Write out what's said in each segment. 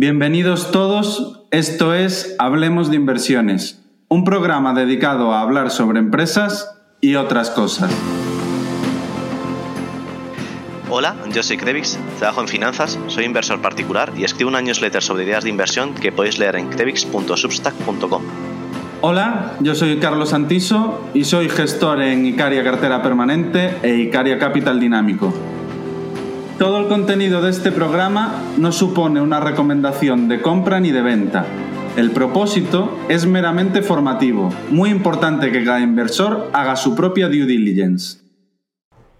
Bienvenidos todos, esto es Hablemos de Inversiones, un programa dedicado a hablar sobre empresas y otras cosas. Hola, yo soy Crevix, trabajo en finanzas, soy inversor particular y escribo una newsletter sobre ideas de inversión que podéis leer en crevix.substack.com. Hola, yo soy Carlos Santiso y soy gestor en Icaria Cartera Permanente e Icaria Capital Dinámico. Todo el contenido de este programa no supone una recomendación de compra ni de venta. El propósito es meramente formativo. Muy importante que cada inversor haga su propia due diligence.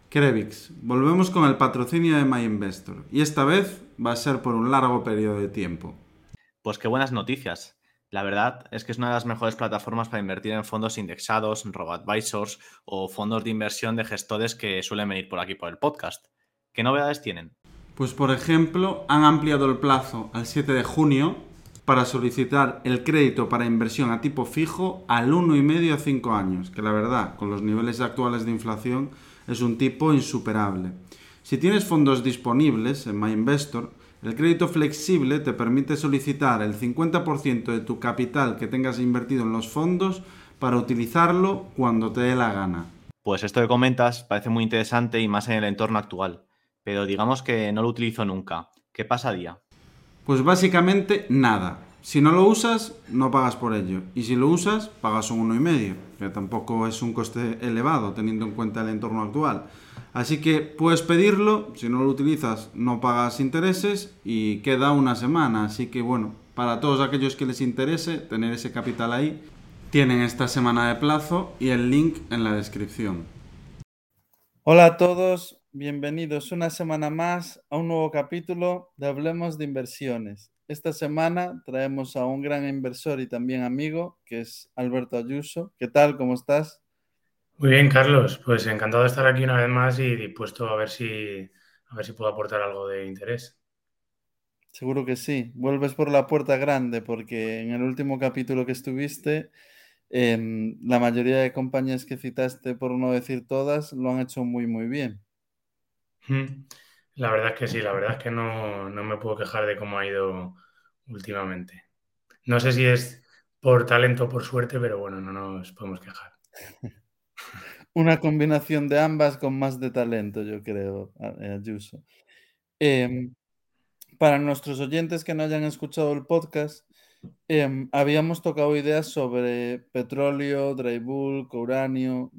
Crevix, volvemos con el patrocinio de MyInvestor y esta vez va a ser por un largo periodo de tiempo. Pues qué buenas noticias. La verdad es que es una de las mejores plataformas para invertir en fondos indexados, robo-advisors o fondos de inversión de gestores que suelen venir por aquí por el podcast. ¿Qué novedades tienen? Pues por ejemplo, han ampliado el plazo al 7 de junio para solicitar el crédito para inversión a tipo fijo al 1,5 a 5 años, que la verdad, con los niveles actuales de inflación, es un tipo insuperable. Si tienes fondos disponibles en MyInvestor, el crédito flexible te permite solicitar el 50% de tu capital que tengas invertido en los fondos para utilizarlo cuando te dé la gana. Pues esto que comentas parece muy interesante y más en el entorno actual, pero digamos que no lo utilizo nunca. ¿Qué pasaría? Pues básicamente nada. Si no lo usas, no pagas por ello. Y si lo usas, pagas un 1,5, que tampoco es un coste elevado teniendo en cuenta el entorno actual. Así que puedes pedirlo, si no lo utilizas no pagas intereses y queda una semana. Así que bueno, para todos aquellos que les interese tener ese capital ahí, tienen esta semana de plazo y el link en la descripción. Hola a todos, bienvenidos una semana más a un nuevo capítulo de Hablemos de Inversiones. Esta semana traemos a un gran inversor y también amigo, que es Alberto Ayuso. ¿Qué tal? ¿Cómo estás? Muy bien, Carlos. Pues encantado de estar aquí una vez más y dispuesto a ver si, a ver si puedo aportar algo de interés. Seguro que sí. Vuelves por la puerta grande porque en el último capítulo que estuviste, em, la mayoría de compañías que citaste, por no decir todas, lo han hecho muy, muy bien. La verdad es que sí, la verdad es que no, no me puedo quejar de cómo ha ido últimamente. No sé si es por talento o por suerte, pero bueno, no nos podemos quejar. Una combinación de ambas con más de talento, yo creo, eh, Ayuso. Em, para nuestros oyentes que no hayan escuchado el podcast, em, habíamos tocado ideas sobre petróleo, dry bulk, uranio,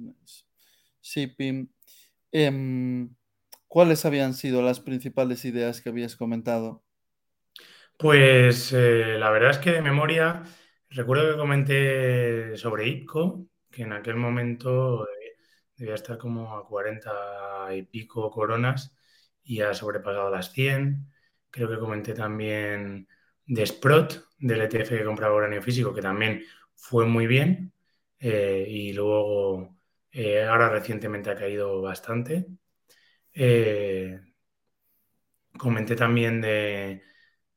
shipping. Em, ¿Cuáles habían sido las principales ideas que habías comentado? Pues eh, la verdad es que de memoria recuerdo que comenté sobre IPCO, que en aquel momento debía estar como a 40 y pico coronas y ha sobrepasado las 100. Creo que comenté también de Sprott, del ETF que compraba uranio físico, que también fue muy bien. Eh, y luego, eh, ahora recientemente ha caído bastante. Eh, comenté también de,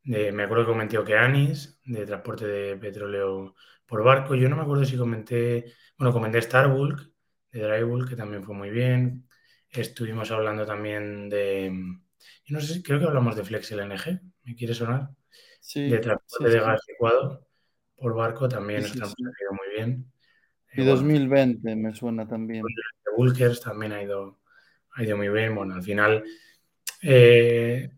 me acuerdo que comenté Okeanis, de transporte de petróleo por barco. Yo no me acuerdo si comenté, bueno, comenté Starbulk, de Drywall, que también fue muy bien. Estuvimos hablando también de, yo no sé, si creo que hablamos de FlexLNG, ¿me quiere sonar? Sí. De transporte de gas licuado por barco también nos ha ido muy bien. Y 2020 me suena también. De Bulkers también ha ido, ha ido muy bien. Bueno, al final eh,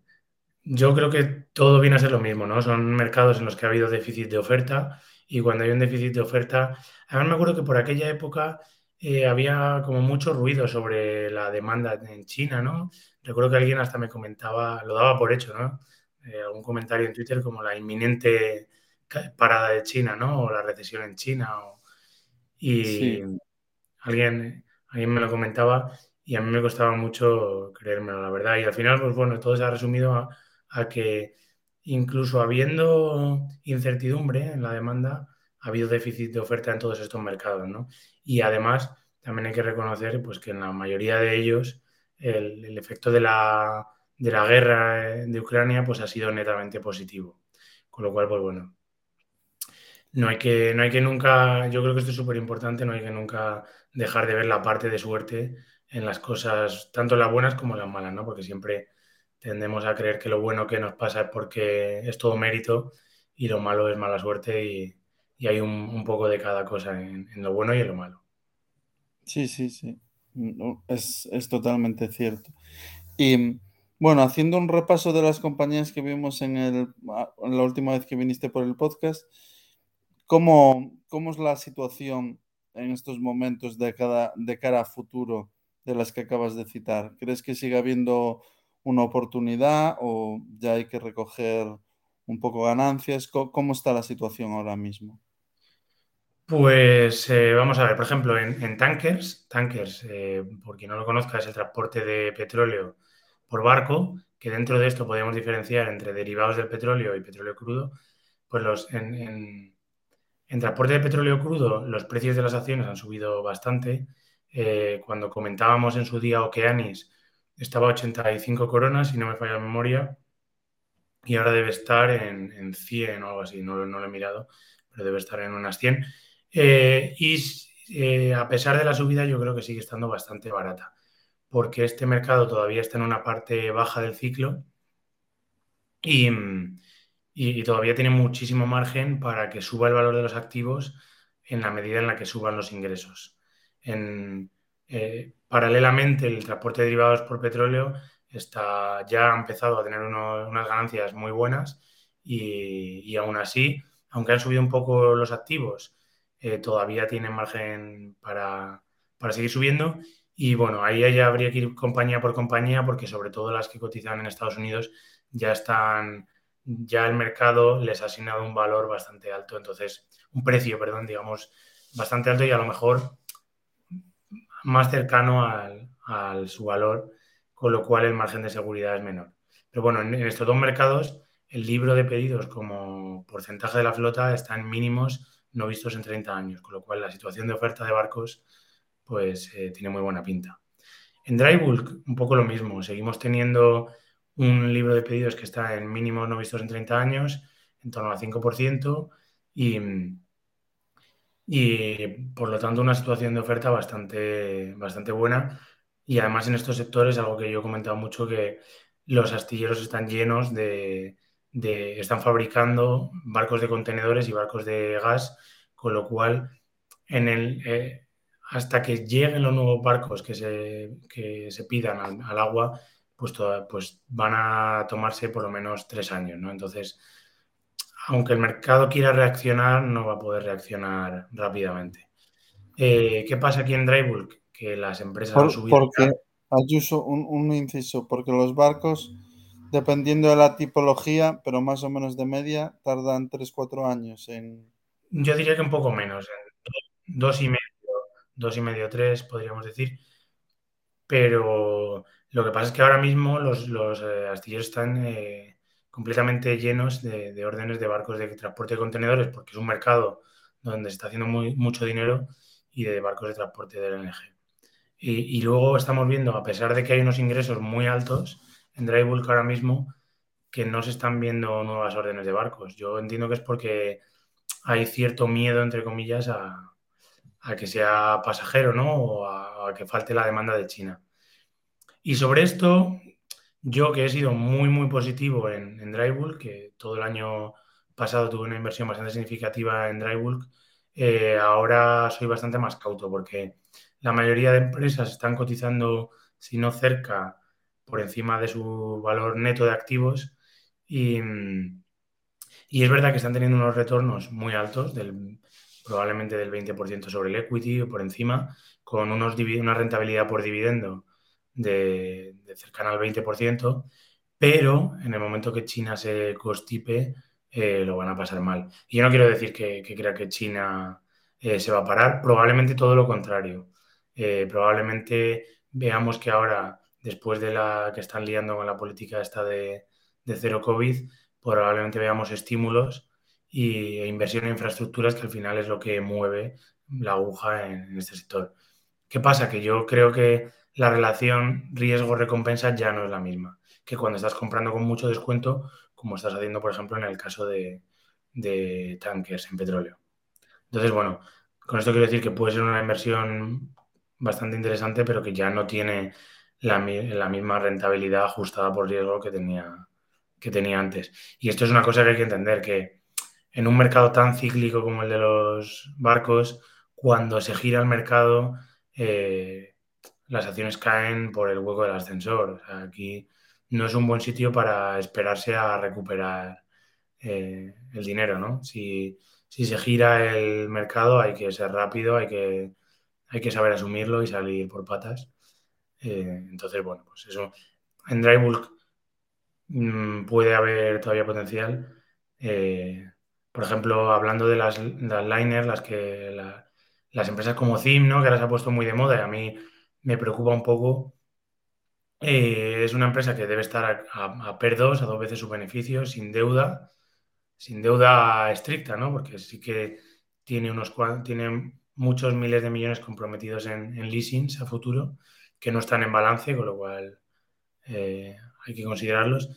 yo creo que todo viene a ser lo mismo, ¿no? Son mercados en los que ha habido déficit de oferta y cuando hay un déficit de oferta, además me acuerdo que por aquella época eh, había como mucho ruido sobre la demanda en China, ¿no? Recuerdo que alguien hasta me comentaba, lo daba por hecho, ¿no? Eh, algún comentario en Twitter como la inminente parada de China, ¿no? O la recesión en China. Y alguien, alguien me lo comentaba y a mí me costaba mucho creérmelo, la verdad. Y al final, pues bueno, todo se ha resumido a, que incluso habiendo incertidumbre en la demanda, ha habido déficit de oferta en todos estos mercados, ¿no? Y además, también hay que reconocer pues, que en la mayoría de ellos el, efecto de la, de la, guerra de Ucrania pues, ha sido netamente positivo. Con lo cual, pues bueno, no hay que, no hay que nunca, yo creo que esto es súper importante, no hay que nunca dejar de ver la parte de suerte en las cosas, tanto las buenas como las malas, ¿no? Porque siempre tendemos a creer que lo bueno que nos pasa es porque es todo mérito y lo malo es mala suerte y, hay un, poco de cada cosa en, lo bueno y en lo malo. Sí, sí, sí. Es, es totalmente cierto. Y bueno, haciendo un repaso de las compañías que vimos en, el, la última vez que viniste por el podcast, ¿cómo, cómo es la situación en estos momentos de, cada, de cara a futuro de las que acabas de citar? ¿Crees que sigue habiendo una oportunidad o ya hay que recoger un poco ganancias? ¿Cómo, está la situación ahora mismo? Pues eh, vamos a ver, por ejemplo, en, tankers, tankers, eh, por quien no lo conozca, es el transporte de petróleo por barco, que dentro de esto podemos diferenciar entre derivados del petróleo y petróleo crudo, pues los, en, transporte de petróleo crudo los precios de las acciones han subido bastante. Eh, cuando comentábamos en su día Okeanis, estaba a 85 coronas, si no me falla la memoria, y ahora debe estar en, 100 o algo así, no, no, lo he mirado, pero debe estar en unas 100. Eh, y eh, a pesar de la subida, yo creo que sigue estando bastante barata porque este mercado todavía está en una parte baja del ciclo y, todavía tiene muchísimo margen para que suba el valor de los activos en la medida en la que suban los ingresos. Eh, paralelamente, el transporte de derivados por petróleo está, ya ha empezado a tener unas ganancias muy buenas y, aún así, aunque han subido un poco los activos, eh, todavía tienen margen para, para seguir subiendo. Y bueno, ahí ya habría que ir compañía por compañía porque sobre todo las que cotizan en Estados Unidos ya están, ya el mercado les ha asignado un valor bastante alto, entonces, un precio, perdón, digamos, bastante alto y a lo mejor más cercano al, su valor, con lo cual el margen de seguridad es menor. Pero bueno, en, estos dos mercados, el libro de pedidos como porcentaje de la flota está en mínimos no vistos en 30 años, con lo cual la situación de oferta de barcos pues eh, tiene muy buena pinta. En Drybulk, un poco lo mismo. Seguimos teniendo un libro de pedidos que está en mínimos no vistos en 30 años, en torno al 5%, y, y por lo tanto una situación de oferta bastante, bastante buena. Y además en estos sectores, algo que yo he comentado mucho, que los astilleros están llenos de, están fabricando barcos de contenedores y barcos de gas, con lo cual en el, eh, hasta que lleguen los nuevos barcos que se, se pidan al, agua, pues, pues van a tomarse por lo menos tres años, ¿no? Entonces, aunque el mercado quiera reaccionar, no va a poder reaccionar rápidamente. Eh, ¿Qué pasa aquí en Drybulk? Que las empresas han subido. Porque, Ayuso, un, un inciso, porque los barcos, dependiendo de la tipología, pero más o menos de media, tardan 3-4 años en. Yo diría que un poco menos, dos y medio dos y medio, tres, podríamos decir. Pero lo que pasa es que ahora mismo los, los eh, astilleros están eh, completamente llenos de, órdenes de barcos de transporte de contenedores, porque es un mercado donde se está haciendo mucho dinero y de barcos de transporte de LNG. Y, luego estamos viendo, a pesar de que hay unos ingresos muy altos en Drybulk ahora mismo, que no se están viendo nuevas órdenes de barcos. Yo entiendo que es porque hay cierto miedo, entre comillas, a, a que sea pasajero, ¿no? O a, que falte la demanda de China. Y sobre esto, yo que he sido muy, muy positivo en, en que todo el año pasado tuve una inversión bastante significativa en Drybulk, eh, ahora soy bastante más cauto porque la mayoría de empresas están cotizando, si no cerca, por encima de su valor neto de activos y, y es verdad que están teniendo unos retornos muy altos del probablemente del 20% sobre el equity o por encima, con unos, una rentabilidad por dividendo de, cercana al 20%, pero en el momento que China se constipe, eh, lo van a pasar mal. Y yo no quiero decir que, crea que China eh, se va a parar, probablemente todo lo contrario. Eh, probablemente veamos que ahora, después de la que están liando con la política esta de, de cero COVID, probablemente veamos estímulos y e inversión en infraestructuras que al final es lo que mueve la aguja en, este sector. ¿Qué pasa? Que yo creo que la relación riesgo-recompensa ya no es la misma que cuando estás comprando con mucho descuento, como estás haciendo, por ejemplo, en el caso de, de en petróleo. Entonces, bueno, con esto quiero decir que puede ser una inversión bastante interesante, pero que ya no tiene la, misma rentabilidad ajustada por riesgo que tenía, que tenía antes. Y esto es una cosa que hay que entender, que en un mercado tan cíclico como el de los barcos, cuando se gira el mercado, eh, las acciones caen por el hueco del ascensor. aquí no es un buen sitio para esperarse a recuperar eh, el dinero, ¿no? Si, se gira el mercado hay que ser rápido, hay que, hay que saber asumirlo y salir por patas. Eh, entonces, bueno, pues eso. En dry bulk mm, puede haber todavía potencial. Eh, por ejemplo, hablando de las, liners, las que las empresas como ZIM, ¿no? que ahora se ha puesto muy de moda y a mí me preocupa un poco. es una empresa que debe estar a, a, PER 2, a dos veces su beneficio, sin deuda, sin deuda estricta, ¿no? Porque sí que tiene unos tiene muchos miles de millones comprometidos en, leasings a futuro que no están en balance, con lo cual eh, hay que considerarlos.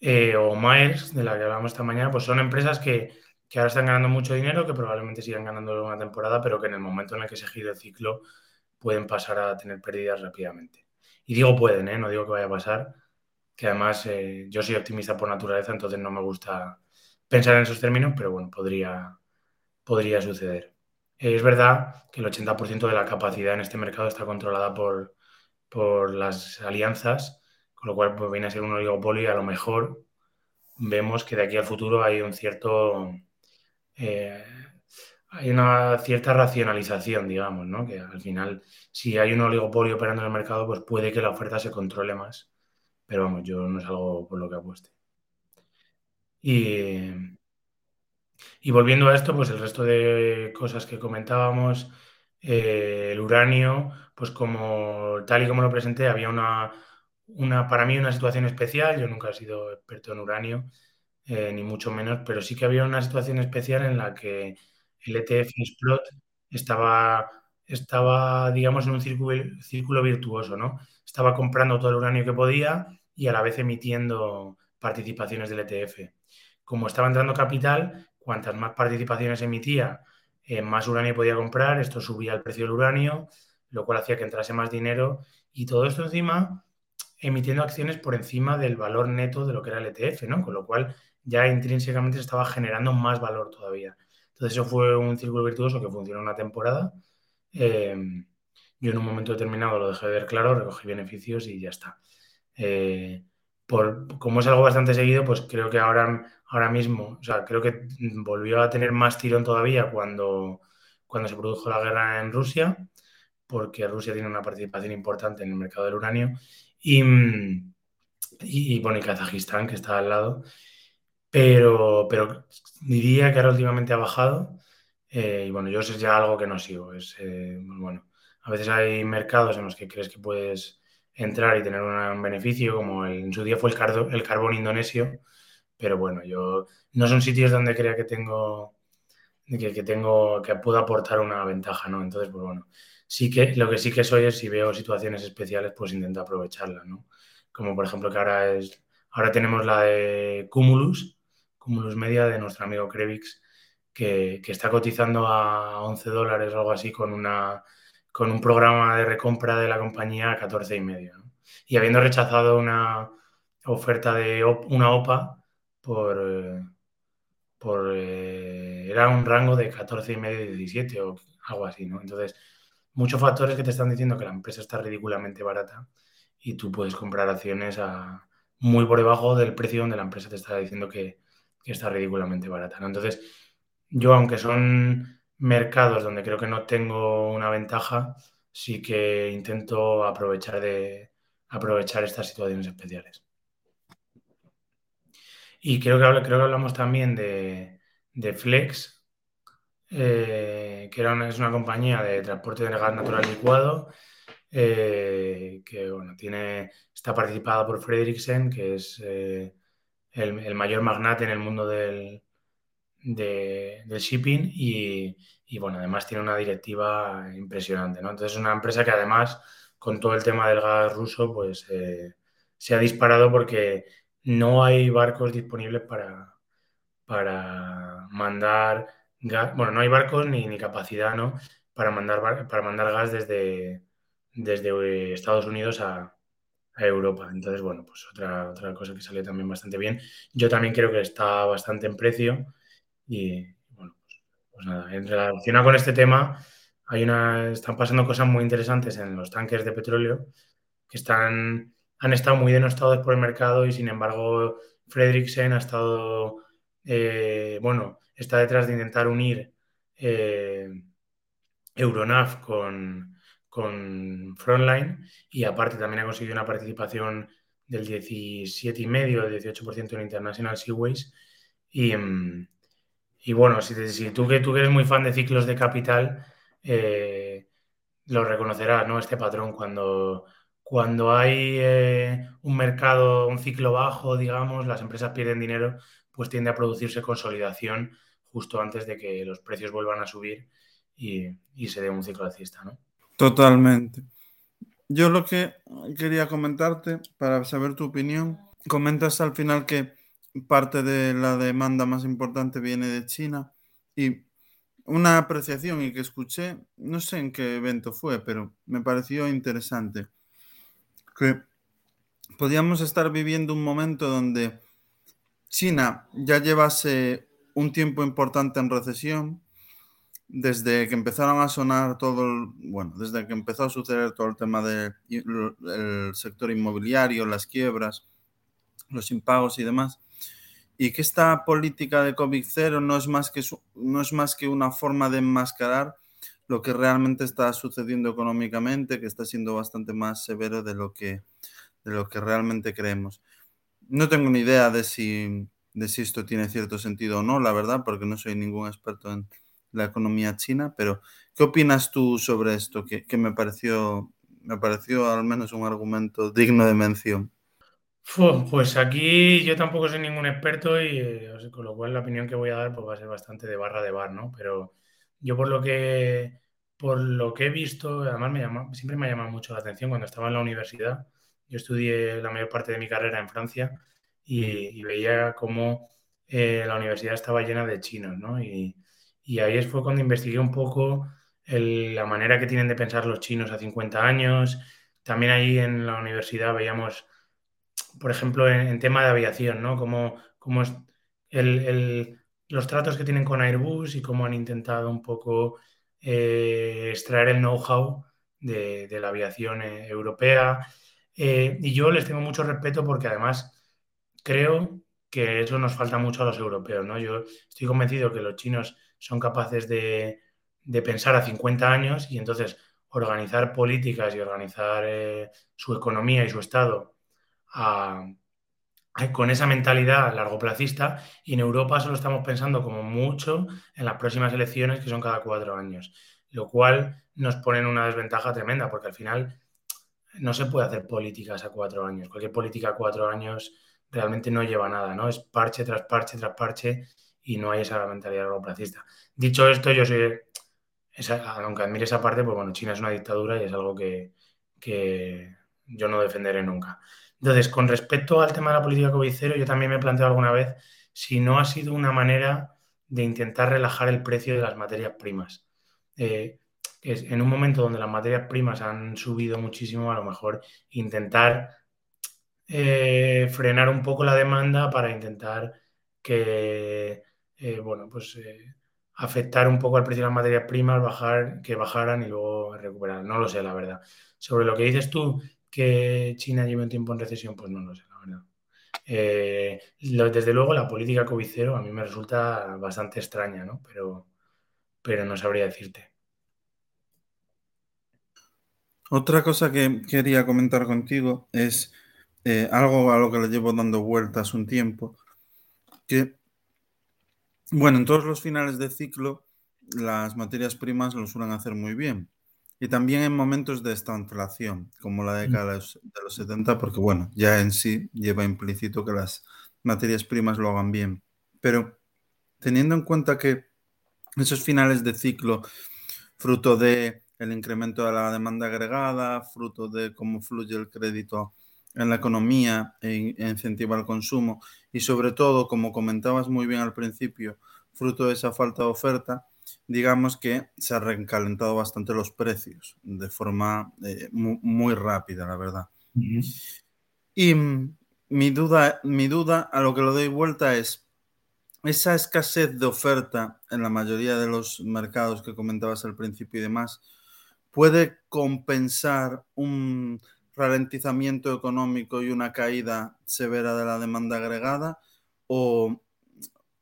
Eh, o Myers, de la que hablamos esta mañana, pues son empresas que, que, ahora están ganando mucho dinero, que probablemente sigan ganando una temporada, pero que en el momento en el que se gire el ciclo pueden pasar a tener pérdidas rápidamente. Y digo pueden, ¿eh? no digo que vaya a pasar, que además yo soy optimista por naturaleza, entonces no me gusta pensar en esos términos, pero bueno, podría, podría suceder. Es verdad que el 80% de la capacidad en este mercado está controlada por, por las alianzas, con lo cual pues, viene a ser un oligopolio y a lo mejor vemos que de aquí al futuro hay un cierto... Eh, hay una cierta racionalización, digamos, ¿no? Que al final, si hay un oligopolio operando en el mercado, pues puede que la oferta se controle más. Pero vamos, yo no es algo por lo que apueste. Y, volviendo a esto, pues el resto de cosas que comentábamos, eh, el uranio, pues como tal y como lo presenté, había una, una, para mí una situación especial. Yo nunca he sido experto en uranio, eh, ni mucho menos, pero sí que había una situación especial en la que el ETF Splot estaba, estaba, digamos, en un círculo, virtuoso, ¿no? Estaba comprando todo el uranio que podía y a la vez emitiendo participaciones del ETF como estaba entrando capital, cuantas más participaciones emitía, eh, más uranio podía comprar, esto subía el precio del uranio, lo cual hacía que entrase más dinero y todo esto encima emitiendo acciones por encima del valor neto de lo que era el ETF, ¿no? Con lo cual ya intrínsecamente se estaba generando más valor todavía. Entonces eso fue un círculo virtuoso que funcionó una temporada. Eh, yo en un momento determinado lo dejé de ver claro, recogí beneficios y ya está. Eh, por, como es algo bastante seguido, pues creo que ahora ahora mismo, o sea, creo que volvió a tener más tirón todavía cuando, cuando se produjo la guerra en Rusia, porque Rusia tiene una participación importante en el mercado del uranio, y, y, bueno, y Kazajistán, que está al lado, pero, pero diría que ahora últimamente ha bajado, eh, y bueno, yo eso es ya algo que no sigo, es, eh, bueno, a veces hay mercados en los que crees que puedes entrar y tener un beneficio, como en su día fue el, el carbón indonesio, pero bueno, yo no son sitios donde crea que tengo que, tengo que puedo aportar una ventaja, ¿no? Entonces, pues bueno, sí que lo que sí que soy es si veo situaciones especiales, pues intento aprovecharlas, ¿no? Como por ejemplo que ahora es ahora tenemos la de Cumulus, Cumulus Media de nuestro amigo Crevix, que, está cotizando a 11 dólares o algo así con una con un programa de recompra de la compañía a 14 y medio. Y habiendo rechazado una oferta de una OPA, por, eh, por eh, era un rango de 14 y medio y 17 o algo así, ¿no? Entonces, muchos factores que te están diciendo que la empresa está ridículamente barata y tú puedes comprar acciones a muy por debajo del precio donde la empresa te está diciendo que, está ridículamente barata. Entonces, yo, aunque son mercados donde creo que no tengo una ventaja, sí que intento aprovechar de aprovechar estas situaciones especiales. Y creo que, creo que hablamos también de, Flex, eh, que es una compañía de transporte de gas natural licuado, eh, que bueno, tiene, está participada por Fredriksen, que es eh, el, mayor magnate en el mundo del, del shipping y, y, bueno, además tiene una directiva impresionante, ¿no? Entonces es una empresa que además, con todo el tema del gas ruso, pues se ha disparado porque no hay barcos disponibles para, para mandar gas. Bueno, no hay barcos ni, ni capacidad, ¿no? Para mandar, para mandar gas desde, desde Estados Unidos a, Europa. Entonces, bueno, pues otra, otra cosa que salió también bastante bien. Yo también creo que está bastante en precio y, bueno, pues, pues nada, en relación con este tema, hay una, están pasando cosas muy interesantes en los tanques de petróleo que están, han estado muy denostados por el mercado y sin embargo Fredriksen ha estado, eh, bueno, está detrás de intentar unir eh, Euronav con, con Frontline y aparte también ha conseguido una participación del 17,5, del 18% en International Seaways. Y, y bueno, si, si, tú, que, tú eres muy fan de ciclos de capital, eh, lo reconocerás, ¿no? Este patrón cuando, cuando hay eh, un mercado, un ciclo bajo, digamos, las empresas pierden dinero, pues tiende a producirse consolidación justo antes de que los precios vuelvan a subir y, se dé un ciclo alcista, ¿no? Totalmente. Yo lo que quería comentarte, para saber tu opinión, comentas al final que parte de la demanda más importante viene de China y una apreciación y que escuché, no sé en qué evento fue, pero me pareció interesante, que podíamos estar viviendo un momento donde China ya llevase un tiempo importante en recesión, desde que empezaron a sonar todo, el, bueno, desde que empezó a suceder todo el tema del sector inmobiliario, las quiebras, los impagos y demás, y que esta política de COVID-0 no, es más que, no es más que una forma de enmascarar lo que realmente está sucediendo económicamente, que está siendo bastante más severo de lo que, de lo que realmente creemos. No tengo ni idea de si, de si esto tiene cierto sentido o no, la verdad, porque no soy ningún experto en la economía china, pero ¿qué opinas tú sobre esto? Que, que me, pareció, me pareció al menos un argumento digno de mención. Pues aquí yo tampoco soy ningún experto y eh, con lo cual la opinión que voy a dar pues va a ser bastante de barra de bar, ¿no? Pero yo por lo que por lo que he visto, además me llama, siempre me ha llamado mucho la atención cuando estaba en la universidad. Yo estudié la mayor parte de mi carrera en Francia y, veía cómo eh, la universidad estaba llena de chinos, ¿no? Y, y ahí fue cuando investigué un poco la manera que tienen de pensar los chinos a 50 años. También ahí en la universidad veíamos por ejemplo, en, tema de aviación, ¿no? Como, es los tratos que tienen con Airbus y cómo han intentado un poco eh, extraer el know-how de, la aviación eh, europea. Eh, y yo les tengo mucho respeto porque además creo que eso nos falta mucho a los europeos, ¿no? Yo estoy convencido que los chinos son capaces de, de pensar a 50 años y entonces organizar políticas y organizar su economía y su Estado con esa mentalidad largoplacista y en Europa solo estamos pensando como mucho en las próximas elecciones que son cada cuatro años, lo cual nos pone en una desventaja tremenda porque al final no se puede hacer políticas a cuatro años. Cualquier política a cuatro años realmente no lleva nada, ¿no? Es parche tras parche tras parche y no hay esa mentalidad largoplacista. Dicho esto, yo soy, aunque admire esa parte, pues bueno, China es una dictadura y es algo que, que yo no defenderé nunca. Entonces, con respecto al tema de la política COVID-0, yo también me he planteado alguna vez si no ha sido una manera de intentar relajar el precio de las materias primas. Eh, en un momento donde las materias primas han subido muchísimo, a lo mejor intentar eh, frenar un poco la demanda para intentar que, eh, bueno, pues afectar un poco al precio de las materias primas, bajar, que bajaran y luego recuperar. No lo sé, la verdad. Sobre lo que dices tú, que China lleve un tiempo en recesión, pues no lo sé, la verdad. Eh, desde luego, la política covid a mí me resulta bastante extraña, ¿no? Pero, pero no sabría decirte. Otra cosa que quería comentar contigo es eh, algo a lo que le llevo dando vueltas un tiempo, que, bueno, en todos los finales de ciclo las materias primas lo suelen hacer muy bien. Y también en momentos de estanflación, como la década de los, 70, porque bueno, ya en sí lleva implícito que las materias primas lo hagan bien. Pero teniendo en cuenta que esos finales de ciclo, fruto de el incremento de la demanda agregada, fruto de cómo fluye el crédito en la economía e incentiva el consumo y sobre todo, como comentabas muy bien al principio, fruto de esa falta de oferta, digamos que se han recalentado bastante los precios de forma eh, muy, rápida, la verdad. Y mi duda, mi duda a lo que lo doy vuelta es esa escasez de oferta en la mayoría de los mercados que comentabas al principio y demás, ¿puede compensar un ralentizamiento económico y una caída severa de la demanda agregada? ¿O,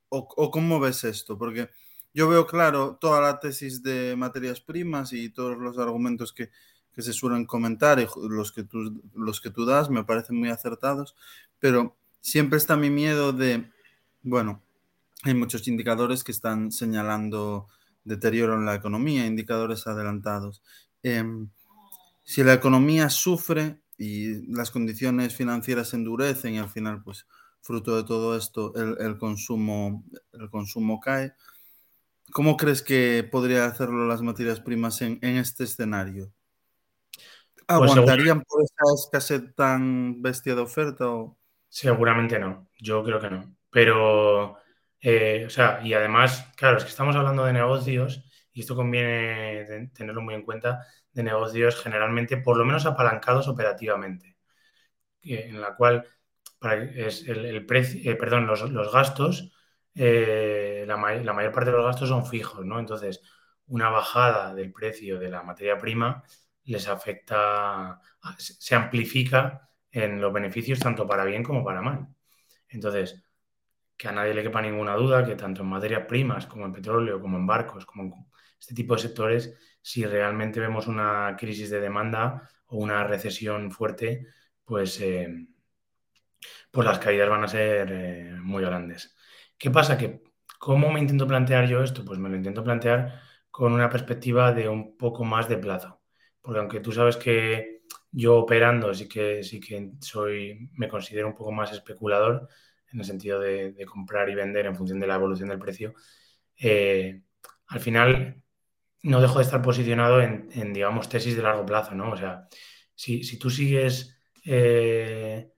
o cómo ves esto? Porque yo veo claro toda la tesis de materias primas y todos los argumentos que, se suelen comentar y los que, tú, los que tú das me parecen muy acertados, pero siempre está mi miedo de, bueno, hay muchos indicadores que están señalando deterioro en la economía, indicadores adelantados. Em, si la economía sufre y las condiciones financieras endurecen y al final, pues, fruto de todo esto, el, consumo, el consumo cae, ¿Cómo crees que podría hacerlo las materias primas en, este escenario? Pues ¿Aguantarían por esa escasez tan bestia de oferta? O... Seguramente no, yo creo que no. Pero, eh, o sea, y además, claro, es que estamos hablando de negocios y esto conviene tenerlo muy en cuenta, de negocios generalmente, por lo menos apalancados operativamente, en la cual es el, precio, eh, perdón, los, los gastos eh, la, mayor parte de los gastos son fijos, ¿no? Entonces, una bajada del precio de la materia prima les afecta, se amplifica en los beneficios tanto para bien como para mal. Entonces, que a nadie le quepa ninguna duda que tanto en materias primas como en petróleo, como en barcos, como en este tipo de sectores, si realmente vemos una crisis de demanda o una recesión fuerte, pues, eh, pues las caídas van a ser eh, muy grandes. ¿Qué pasa? Que, ¿cómo me intento plantear yo esto? Pues me lo intento plantear con una perspectiva de un poco más de plazo. Porque aunque tú sabes que yo operando sí que, sí que soy, me considero un poco más especulador, en el sentido de, comprar y vender en función de la evolución del precio, eh, al final no dejo de estar posicionado en, digamos, tesis de largo plazo, ¿no? O sea, si, tú sigues eh,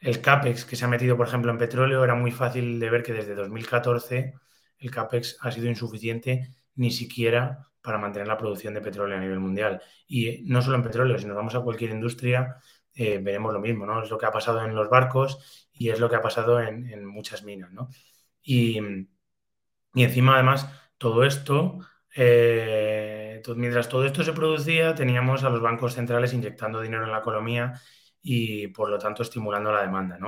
el CAPEX que se ha metido, por ejemplo, en petróleo, era muy fácil de ver que desde 2014 el CAPEX ha sido insuficiente ni siquiera para mantener la producción de petróleo a nivel mundial. Y no solo en petróleo, si nos vamos a cualquier industria, eh, veremos lo mismo, ¿no? Es lo que ha pasado en los barcos y es lo que ha pasado en, muchas minas, ¿no? Y, encima, además, todo esto, eh, mientras todo esto se producía, teníamos a los bancos centrales inyectando dinero en la economía y por lo tanto estimulando la demanda.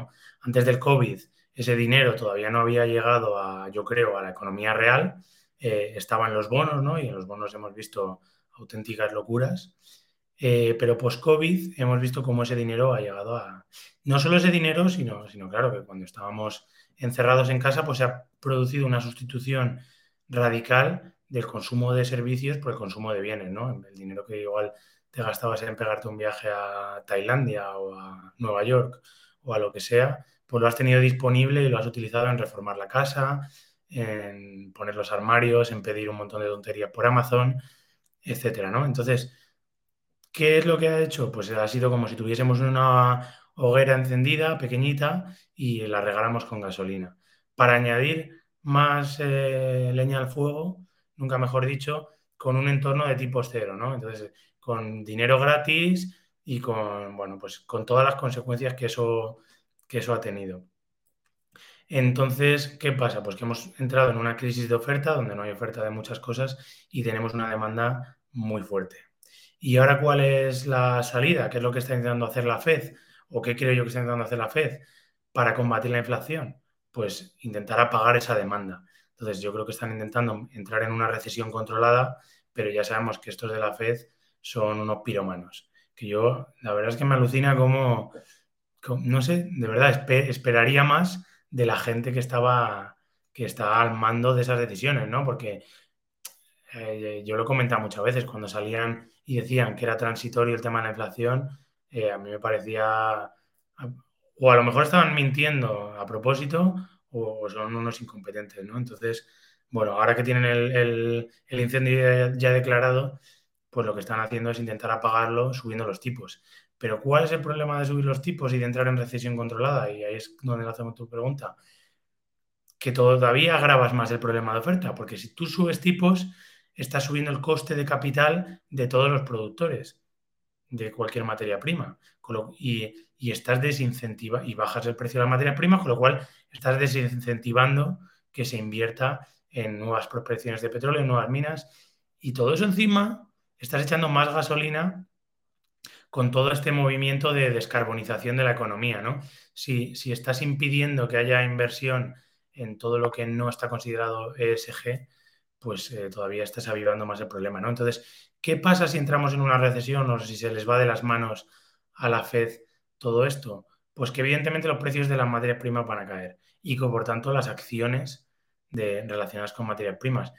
Antes del COVID, ese dinero todavía no había llegado a, yo creo, a la economía real, eh, estaba en los bonos, ¿no? Y en los bonos hemos visto auténticas locuras. Eh, pero post-COVID hemos visto cómo ese dinero ha llegado a... No solo ese dinero, sino claro que cuando estábamos encerrados en casa, pues se ha producido una sustitución radical del consumo de servicios por el consumo de bienes, ¿no? El dinero que igual te gastabas en pegarte un viaje a Tailandia o a Nueva York o a lo que sea, pues lo has tenido disponible y lo has utilizado en reformar la casa, en poner los armarios, en pedir un montón de tonterías por Amazon, etcétera, ¿no? Entonces, ¿qué es lo que ha hecho? Pues ha sido como si tuviésemos una hoguera encendida, pequeñita, y la regáramos con gasolina. Para añadir más eh, leña al fuego, nunca mejor dicho, con un entorno de tipo cero, ¿no? Entonces, con dinero gratis y con, bueno, pues con todas las consecuencias que eso, que eso ha tenido. Entonces, ¿qué pasa? Pues que hemos entrado en una crisis de oferta donde no hay oferta de muchas cosas y tenemos una demanda muy fuerte. ¿Y ahora cuál es la salida? ¿Qué es lo que está intentando hacer la Fed? ¿O qué creo yo que está intentando hacer la Fed para combatir la inflación? Pues intentar apagar esa demanda. Entonces, yo creo que están intentando entrar en una recesión controlada, pero ya sabemos que estos de la Fed son unos piromanos. Que yo, la verdad es que me alucina como, no sé, de verdad, esperaría más de la gente que estaba, que estaba al mando de esas decisiones, ¿no? Porque eh, yo lo he comentado muchas veces, cuando salían y decían que era transitorio el tema de la inflación, eh, a mí me parecía, o a lo mejor estaban mintiendo a propósito, o son unos incompetentes, ¿no? Entonces, bueno, ahora que tienen el, el incendio ya declarado, pues lo que están haciendo es intentar apagarlo subiendo los tipos. Pero ¿cuál es el problema de subir los tipos y de entrar en recesión controlada? Y ahí es donde hacemos tu pregunta. que todavía agravas más el problema de oferta, porque si tú subes tipos, estás subiendo el coste de capital de todos los productores de cualquier materia prima. y, estás desincentiva y bajas el precio de la materia prima, con lo cual estás desincentivando que se invierta en nuevas prospecciones de petróleo, en nuevas minas, y todo eso encima estás echando más gasolina con todo este movimiento de descarbonización de la economía, ¿no? Si, si estás impidiendo que haya inversión en todo lo que no está considerado ESG, pues eh, todavía estás avivando más el problema, ¿no? Entonces, ¿qué pasa si entramos en una recesión o si se les va de las manos a la Fed todo esto? Pues que evidentemente los precios de las materias primas van a caer y que por tanto las acciones relacionadas con materias primas.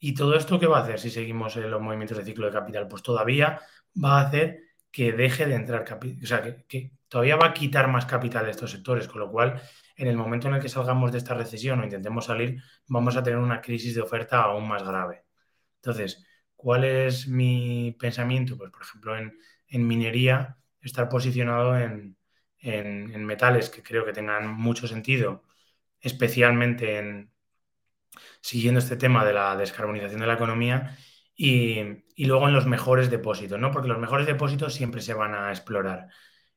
¿Y todo esto qué va a hacer si seguimos los movimientos de ciclo de capital? Pues todavía va a hacer que deje de entrar capital, o sea, que, que, todavía va a quitar más capital de estos sectores, con lo cual en el momento en el que salgamos de esta recesión o intentemos salir, vamos a tener una crisis de oferta aún más grave. Entonces, ¿cuál es mi pensamiento? Pues, por ejemplo, en, minería, estar posicionado en, metales que creo que tengan mucho sentido, especialmente en siguiendo este tema de la descarbonización de la economía y, y, luego en los mejores depósitos, ¿no? Porque los mejores depósitos siempre se van a explorar.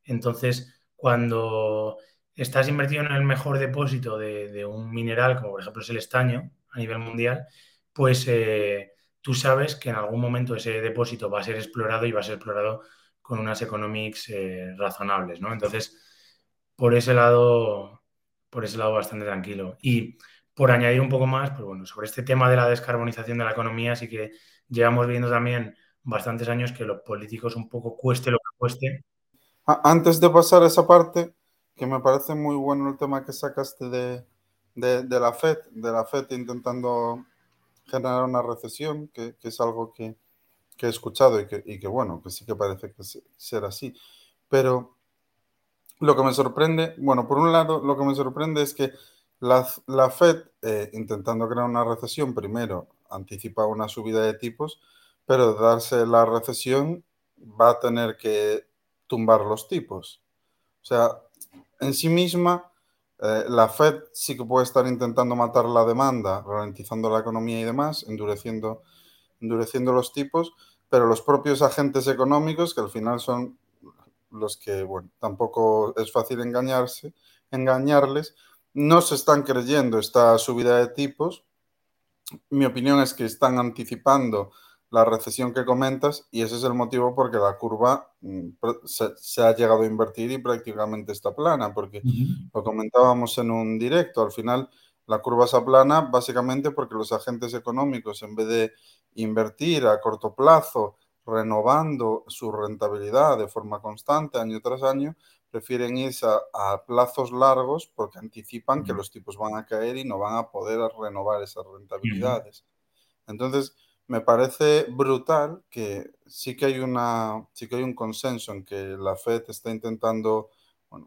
Entonces, cuando estás invertido en el mejor depósito de, un mineral, como por ejemplo es el estaño a nivel mundial, pues eh, tú sabes que en algún momento ese depósito va a ser explorado y va a ser explorado con unas economics eh, razonables, ¿no? Entonces, por ese lado, por ese lado bastante tranquilo. Y por añadir un poco más, pues bueno, sobre este tema de la descarbonización de la economía, sí que llevamos viendo también bastantes años que los políticos un poco cueste lo que cueste. Antes de pasar a esa parte, que me parece muy bueno el tema que sacaste de, de, la FED, de la FED intentando generar una recesión, que, que es algo que, que, he escuchado y que, y que, bueno, que sí que parece que ser así. Pero lo que me sorprende, bueno, por un lado, lo que me sorprende es que la, la FED, eh, intentando crear una recesión, primero anticipa una subida de tipos, pero de darse la recesión va a tener que tumbar los tipos. O sea, en sí misma, eh, la Fed sí que puede estar intentando matar la demanda, ralentizando la economía y demás, endureciendo, endureciendo los tipos, pero los propios agentes económicos, que al final son los que, bueno, tampoco es fácil engañarse, engañarles, no se están creyendo esta subida de tipos. Mi opinión es que están anticipando la recesión que comentas y ese es el motivo por que la curva mm, se, ha llegado a invertir y prácticamente está plana, porque lo comentábamos en un directo, al final la curva está plana básicamente porque los agentes económicos en vez de invertir a corto plazo, renovando su rentabilidad de forma constante año tras año, prefieren irse a, plazos largos porque anticipan que los tipos van a caer y no van a poder renovar esas rentabilidades. Entonces, me parece brutal que sí que hay una sí que hay un consenso en que la Fed está intentando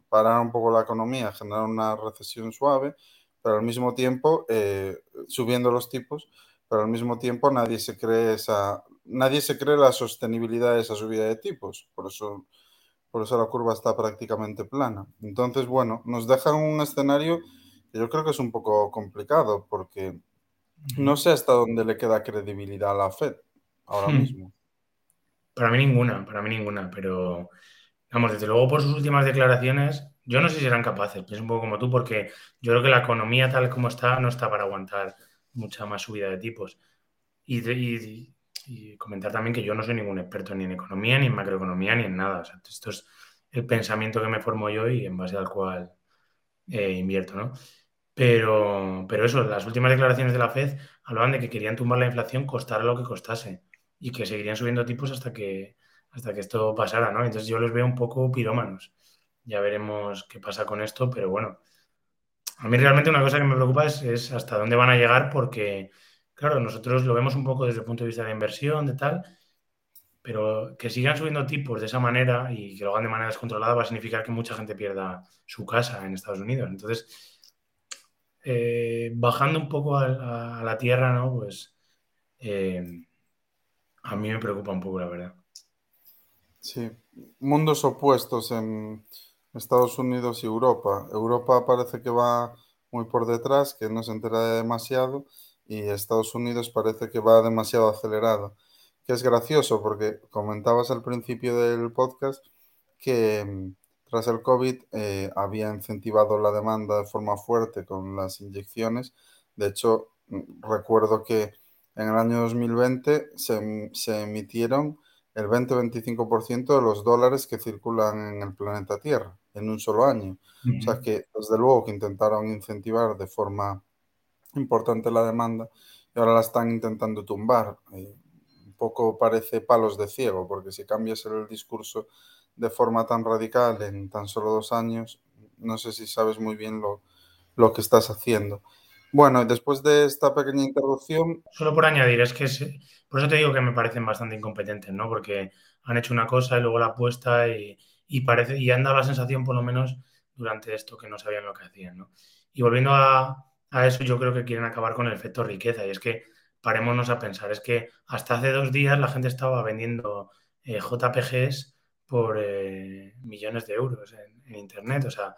parar un poco la economía, generar una recesión suave, pero al mismo tiempo eh, subiendo los tipos, pero al mismo tiempo nadie se cree esa nadie se cree la sostenibilidad de esa subida de tipos, por eso por eso la curva está prácticamente plana. Entonces, bueno, nos deja un escenario que yo creo que es un poco complicado porque no sé hasta dónde le queda credibilidad a la Fed ahora hmm. mismo. Para mí ninguna, para mí ninguna, pero vamos, desde luego por sus últimas declaraciones, yo no sé si serán capaces, pienso un poco como tú, porque yo creo que la economía tal como está no está para aguantar mucha más subida de tipos. Y, comentar también que yo no soy ningún experto ni en economía, ni en macroeconomía, ni en nada. esto es el pensamiento que me formo yo y en base al cual eh, invierto, ¿no? Pero, pero eso, las últimas declaraciones de la Fed hablaban de que querían tumbar la inflación costara lo que costase y que seguirían subiendo tipos hasta que, hasta que esto pasara, ¿no? Entonces yo los veo un poco pirómanos. Ya veremos qué pasa con esto, pero bueno. A mí realmente una cosa que me preocupa es, hasta dónde van a llegar porque, claro, nosotros lo vemos un poco desde el punto de vista de inversión, de tal, pero que sigan subiendo tipos de esa manera y que lo hagan de manera descontrolada va a significar que mucha gente pierda su casa en Estados Unidos. Entonces, eh, bajando un poco a, la tierra, ¿no? Pues eh, a mí me preocupa un poco, la verdad. Sí, mundos opuestos en Estados Unidos y Europa. Europa parece que va muy por detrás, que no se entera de demasiado y Estados Unidos parece que va demasiado acelerado. Que es gracioso porque comentabas al principio del podcast que tras el COVID eh, había incentivado la demanda de forma fuerte con las inyecciones. De hecho, mm, recuerdo que en el año 2020 se, se emitieron el 20-25% de los dólares que circulan en el planeta Tierra en un solo año. O sea que, desde luego, que intentaron incentivar de forma importante la demanda y ahora la están intentando tumbar. Eh, un poco parece palos de ciego, porque si cambias el discurso de forma tan radical en tan solo dos años, no sé si sabes muy bien lo, lo que estás haciendo. Bueno, después de esta pequeña interrupción. Solo por añadir, es que por eso te digo que me parecen bastante incompetentes, ¿no? Porque han hecho una cosa y luego la apuesta y, y, parece, y han dado la sensación, por lo menos, durante esto, que no sabían lo que hacían, ¿no? Y volviendo a, a eso, yo creo que quieren acabar con el efecto riqueza. Y es que parémonos a pensar, es que hasta hace dos días la gente estaba vendiendo eh, JPGs por eh, millones de euros en, Internet, o sea,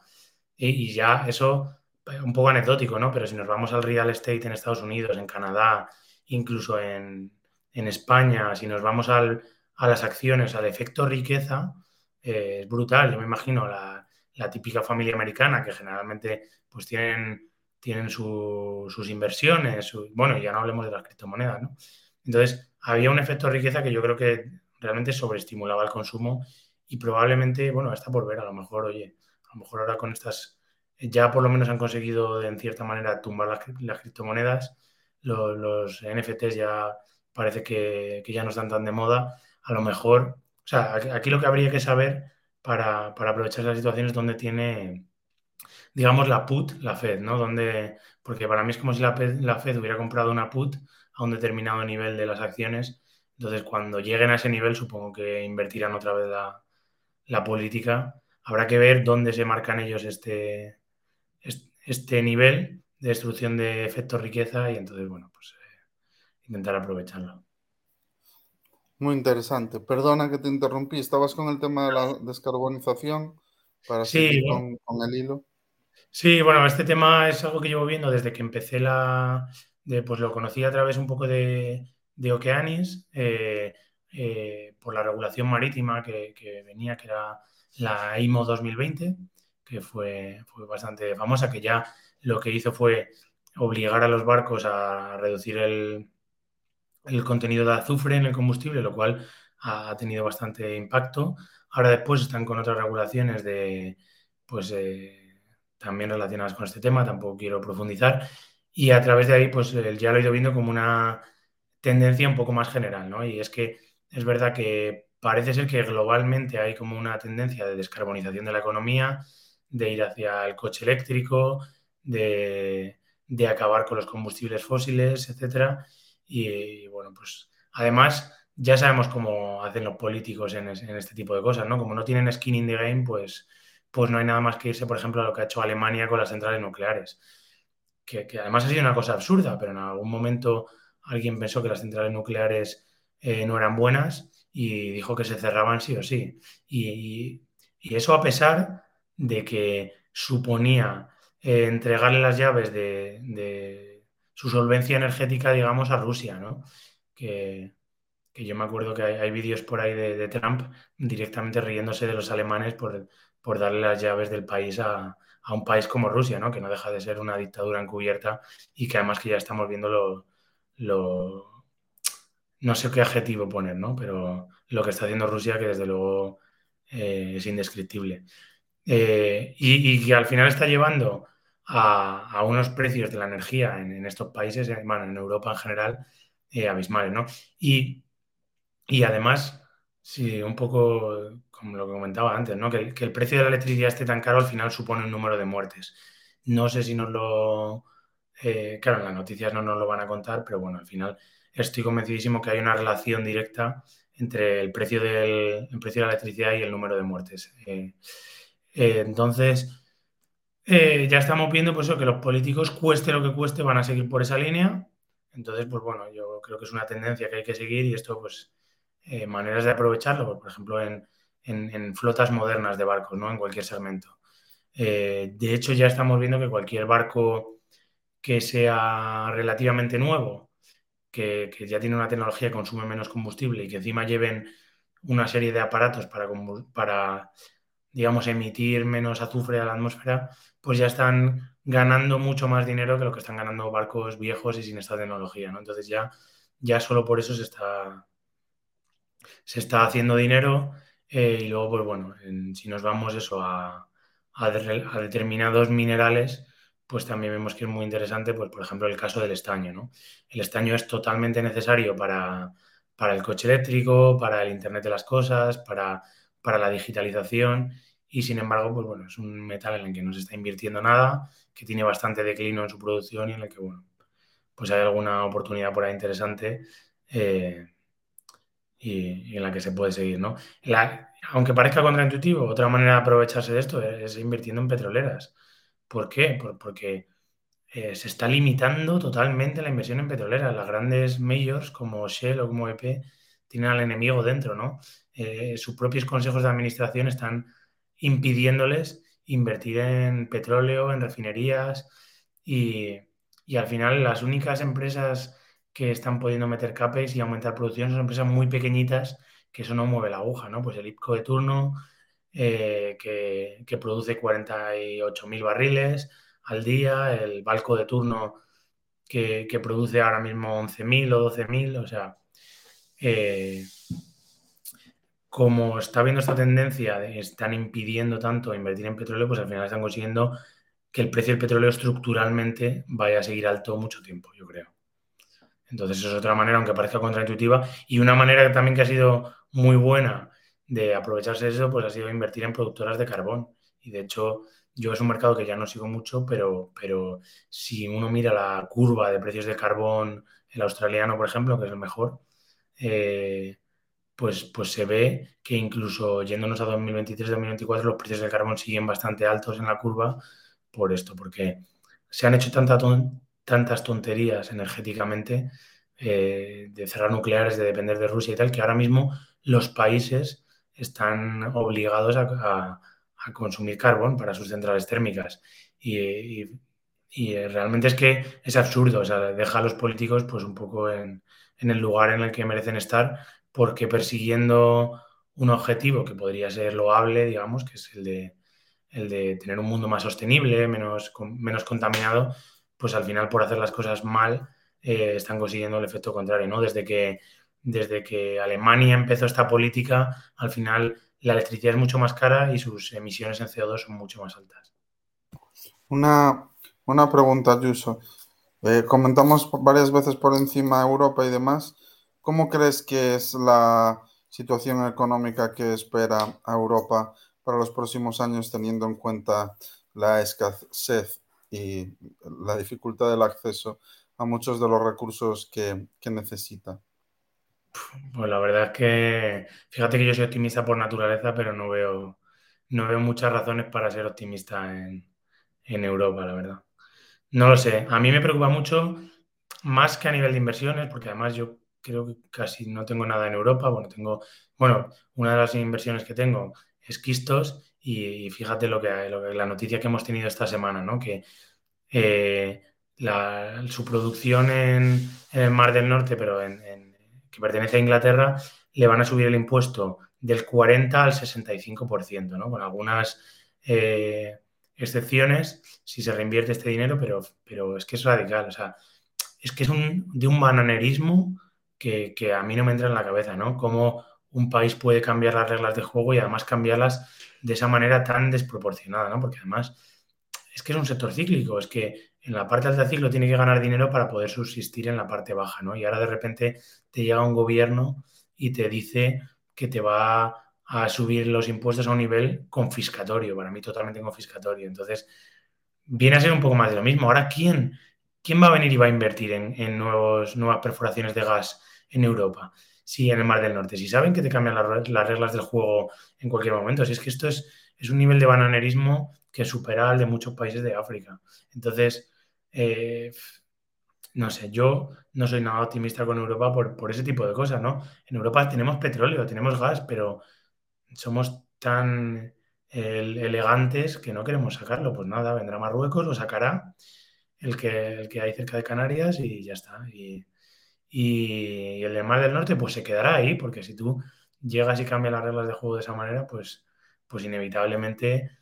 y, ya eso un poco anecdótico, ¿no? Pero si nos vamos al real estate en Estados Unidos, en Canadá, incluso en, España, si nos vamos al, a las acciones, al efecto riqueza, eh, es brutal. Yo me imagino la, típica familia americana que generalmente pues tienen, tienen sus inversiones, bueno, ya no hablemos de las criptomonedas, ¿no? Entonces, había un efecto riqueza que yo creo que realmente sobreestimulaba el consumo y probablemente, bueno, está por ver, a lo mejor, oye, a lo mejor ahora con estas ya por lo menos han conseguido en cierta manera tumbar las, criptomonedas. Los, NFTs ya parece que, ya no están tan de moda. A lo mejor, o sea, aquí, lo que habría que saber para, aprovechar las situaciones donde tiene, digamos, la put, la Fed, ¿no? Donde, porque para mí es como si la Fed hubiera comprado una put a un determinado nivel de las acciones. Entonces, cuando lleguen a ese nivel, supongo que invertirán otra vez la, la política. Habrá que ver dónde se marcan ellos este, este nivel de destrucción de efecto riqueza y entonces, bueno, pues eh, intentar aprovecharlo. Muy interesante. Perdona que te interrumpí. Estabas con el tema de la descarbonización para seguir con, el hilo. Sí, bueno, este tema es algo que llevo viendo desde que empecé la. pues lo conocí a través un poco de, de Okeanis, eh, eh, por la regulación marítima que, venía, que era la IMO 2020 que fue, fue bastante famosa, que ya lo que hizo fue obligar a los barcos a reducir el, el contenido de azufre en el combustible, lo cual ha, tenido bastante impacto. Ahora después están con otras regulaciones de, pues, eh, también relacionadas con este tema, tampoco quiero profundizar. Y a través de ahí, pues ya lo he ido viendo como una tendencia un poco más general, ¿no? Y es que es verdad que parece ser que globalmente hay como una tendencia de descarbonización de la economía, de ir hacia el coche eléctrico, de, acabar con los combustibles fósiles, etcétera. Y, bueno, pues además ya sabemos cómo hacen los políticos en, este tipo de cosas, ¿no? Como no tienen skin in the game, pues, pues no hay nada más que irse, por ejemplo, a lo que ha hecho Alemania con las centrales nucleares. Que, además ha sido una cosa absurda, pero en algún momento alguien pensó que las centrales nucleares eh, no eran buenas y dijo que se cerraban sí o sí. y eso a pesar de que suponía eh, entregarle las llaves de, su solvencia energética, digamos, a Rusia, ¿no? Que, yo me acuerdo que hay, vídeos por ahí de, Trump directamente riéndose de los alemanes por, por darle las llaves del país a, un país como Rusia, ¿no? Que no deja de ser una dictadura encubierta y que además que ya estamos viendo lo, no sé qué adjetivo poner, ¿no? Pero lo que está haciendo Rusia, que desde luego eh, es indescriptible. Eh, y, que al final está llevando a, unos precios de la energía en, estos países, bueno, en Europa en general, eh, abismales, ¿no? Y, además, sí, un poco como lo que comentaba antes, ¿no? Que, el precio de la electricidad esté tan caro al final supone un número de muertes. No sé si nos lo... Eh, claro, en las noticias no nos lo van a contar, pero bueno, al final estoy convencidísimo que hay una relación directa entre el precio, del, el precio de la electricidad y el número de muertes. Eh, entonces, eh, ya estamos viendo pues, que los políticos, cueste lo que cueste, van a seguir por esa línea. Entonces, pues bueno, yo creo que es una tendencia que hay que seguir y esto, pues, maneras de aprovecharlo, pues, por ejemplo, en, flotas modernas de barcos, ¿no? En cualquier segmento. de hecho, ya estamos viendo que cualquier barco que sea relativamente nuevo, que, ya tiene una tecnología que consume menos combustible y que encima lleven una serie de aparatos para, para digamos, emitir menos azufre a la atmósfera, pues ya están ganando mucho más dinero que lo que están ganando barcos viejos y sin esta tecnología, ¿no? Entonces ya, ya solo por eso se está, se está haciendo dinero eh, y luego, pues bueno, si nos vamos eso a, a, determinados minerales, pues también vemos que es muy interesante, pues por ejemplo, el caso del estaño, ¿no? El estaño es totalmente necesario para, para el coche eléctrico, para el Internet de las cosas, para, para la digitalización y sin embargo, pues bueno, es un metal en el que no se está invirtiendo nada, que tiene bastante declino en su producción y en el que, bueno, pues hay alguna oportunidad por ahí interesante eh, y, en la que se puede seguir, ¿no? aunque parezca contraintuitivo, otra manera de aprovecharse de esto es, invirtiendo en petroleras. ¿Por qué? porque eh, se está limitando totalmente la inversión en petroleras. Las grandes majors como Shell o como EP tienen al enemigo dentro, ¿no? Eh, sus propios consejos de administración están impidiéndoles invertir en petróleo, en refinerías y, al final las únicas empresas que están pudiendo meter capes y aumentar producción son empresas muy pequeñitas que eso no mueve la aguja, ¿no? Pues el IPCO de turno eh, que, que, produce 48.000 barriles al día, el Balco de turno que, produce ahora mismo 11.000 o 12.000, o sea, eh, como está viendo esta tendencia de están impidiendo tanto invertir en petróleo, pues al final están consiguiendo que el precio del petróleo estructuralmente vaya a seguir alto mucho tiempo, yo creo. Entonces, es otra manera, aunque parezca contraintuitiva, y una manera también que ha sido muy buena de aprovecharse de eso, pues ha sido invertir en productoras de carbón. Y de hecho, yo es un mercado que ya no sigo mucho, pero, pero si uno mira la curva de precios de carbón, el australiano, por ejemplo, que es el mejor, eh, pues, pues se ve que incluso yéndonos a 2023-2024 los precios del carbón siguen bastante altos en la curva por esto, porque se han hecho tantas tonterías energéticamente eh, de cerrar nucleares, de depender de Rusia y tal, que ahora mismo los países están obligados a, consumir carbón para sus centrales térmicas. Y, realmente es que es absurdo, o sea, deja a los políticos pues un poco en, en el lugar en el que merecen estar porque persiguiendo un objetivo que podría ser loable, digamos, que es el de, el de tener un mundo más sostenible, menos, menos contaminado, pues al final por hacer las cosas mal eh, están consiguiendo el efecto contrario, ¿no? Desde que, desde que Alemania empezó esta política, al final la electricidad es mucho más cara y sus emisiones en CO2 son mucho más altas. Una, una pregunta, Ayuso. Eh, comentamos varias veces por encima Europa y demás. ¿Cómo crees que es la situación económica que espera a Europa para los próximos años teniendo en cuenta la escasez y la dificultad del acceso a muchos de los recursos que, necesita? Pues la verdad es que fíjate que yo soy optimista por naturaleza, pero no veo, no veo muchas razones para ser optimista en, Europa, la verdad. No lo sé. A mí me preocupa mucho, más que a nivel de inversiones, porque además yo creo que casi no tengo nada en Europa. Bueno, tengo, bueno, una de las inversiones que tengo es Quistos y, fíjate lo que, la noticia que hemos tenido esta semana, ¿no? Que eh, su producción en, el Mar del Norte, pero en, que pertenece a Inglaterra, le van a subir el impuesto del 40 al 65%, ¿no? Con algunas eh, excepciones si se reinvierte este dinero, pero, pero es que es radical, o sea, es que es un, de un bananerismo que, a mí no me entra en la cabeza, ¿no? Cómo un país puede cambiar las reglas de juego y además cambiarlas de esa manera tan desproporcionada, ¿no? Porque además es que es un sector cíclico, es que en la parte alta del ciclo tiene que ganar dinero para poder subsistir en la parte baja, ¿no? Y ahora de repente te llega un gobierno y te dice que te va a subir los impuestos a un nivel confiscatorio, para mí totalmente confiscatorio. Entonces, viene a ser un poco más de lo mismo. Ahora, ¿quién, quién va a venir y va a invertir en, en nuevos, nuevas perforaciones de gas en Europa, si en el Mar del Norte, si saben que te cambian las, reglas del juego en cualquier momento, si es que esto es, es un nivel de bananerismo que supera al de muchos países de África. Entonces, eh, no sé, yo no soy nada optimista con Europa por, por, ese tipo de cosas, ¿no? En Europa tenemos petróleo, tenemos gas, pero somos tan elegantes que no queremos sacarlo. Pues nada, vendrá Marruecos, lo sacará el que, el que hay cerca de Canarias y ya está. Y, y el Mar del Norte pues se quedará ahí, porque si tú llegas y cambias las reglas de juego de esa manera, pues, pues inevitablemente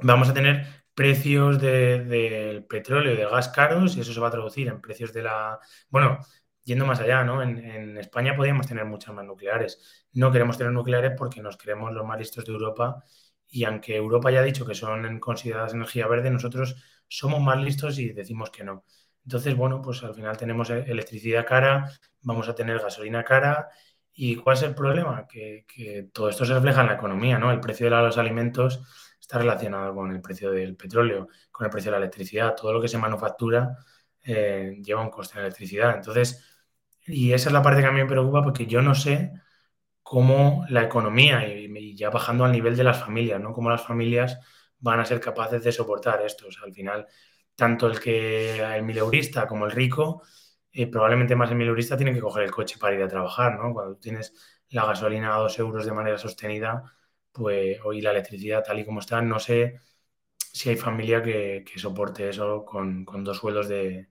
vamos a tener precios del petróleo y del gas caros y eso se va a traducir en precios de la... Bueno, yendo más allá, ¿no? En, España podríamos tener muchas más nucleares. No queremos tener nucleares porque nos creemos los más listos de Europa y aunque Europa ya dicho que son consideradas energía verde, nosotros somos más listos y decimos que no. Entonces, bueno, pues al final tenemos e-, electricidad cara, vamos a tener gasolina cara. ¿Y cuál es el problema? Que, todo esto se refleja en la economía, ¿no? El precio de los alimentos está relacionado con el precio del petróleo, con el precio de la electricidad. Todo lo que se manufactura eh, lleva un coste de electricidad. Entonces, y esa es la parte que a mí me preocupa porque yo no sé cómo la economía, y, ya bajando al nivel de las familias, ¿no? Cómo las familias van a ser capaces de soportar esto. al final tanto el que el mileurista como el rico, eh, probablemente más el mileurista tiene que coger el coche para ir a trabajar, ¿no? Cuando tienes la gasolina a dos euros de manera sostenida, pues hoy la electricidad tal y como está, no sé si hay familia que, soporte eso con, dos sueldos de,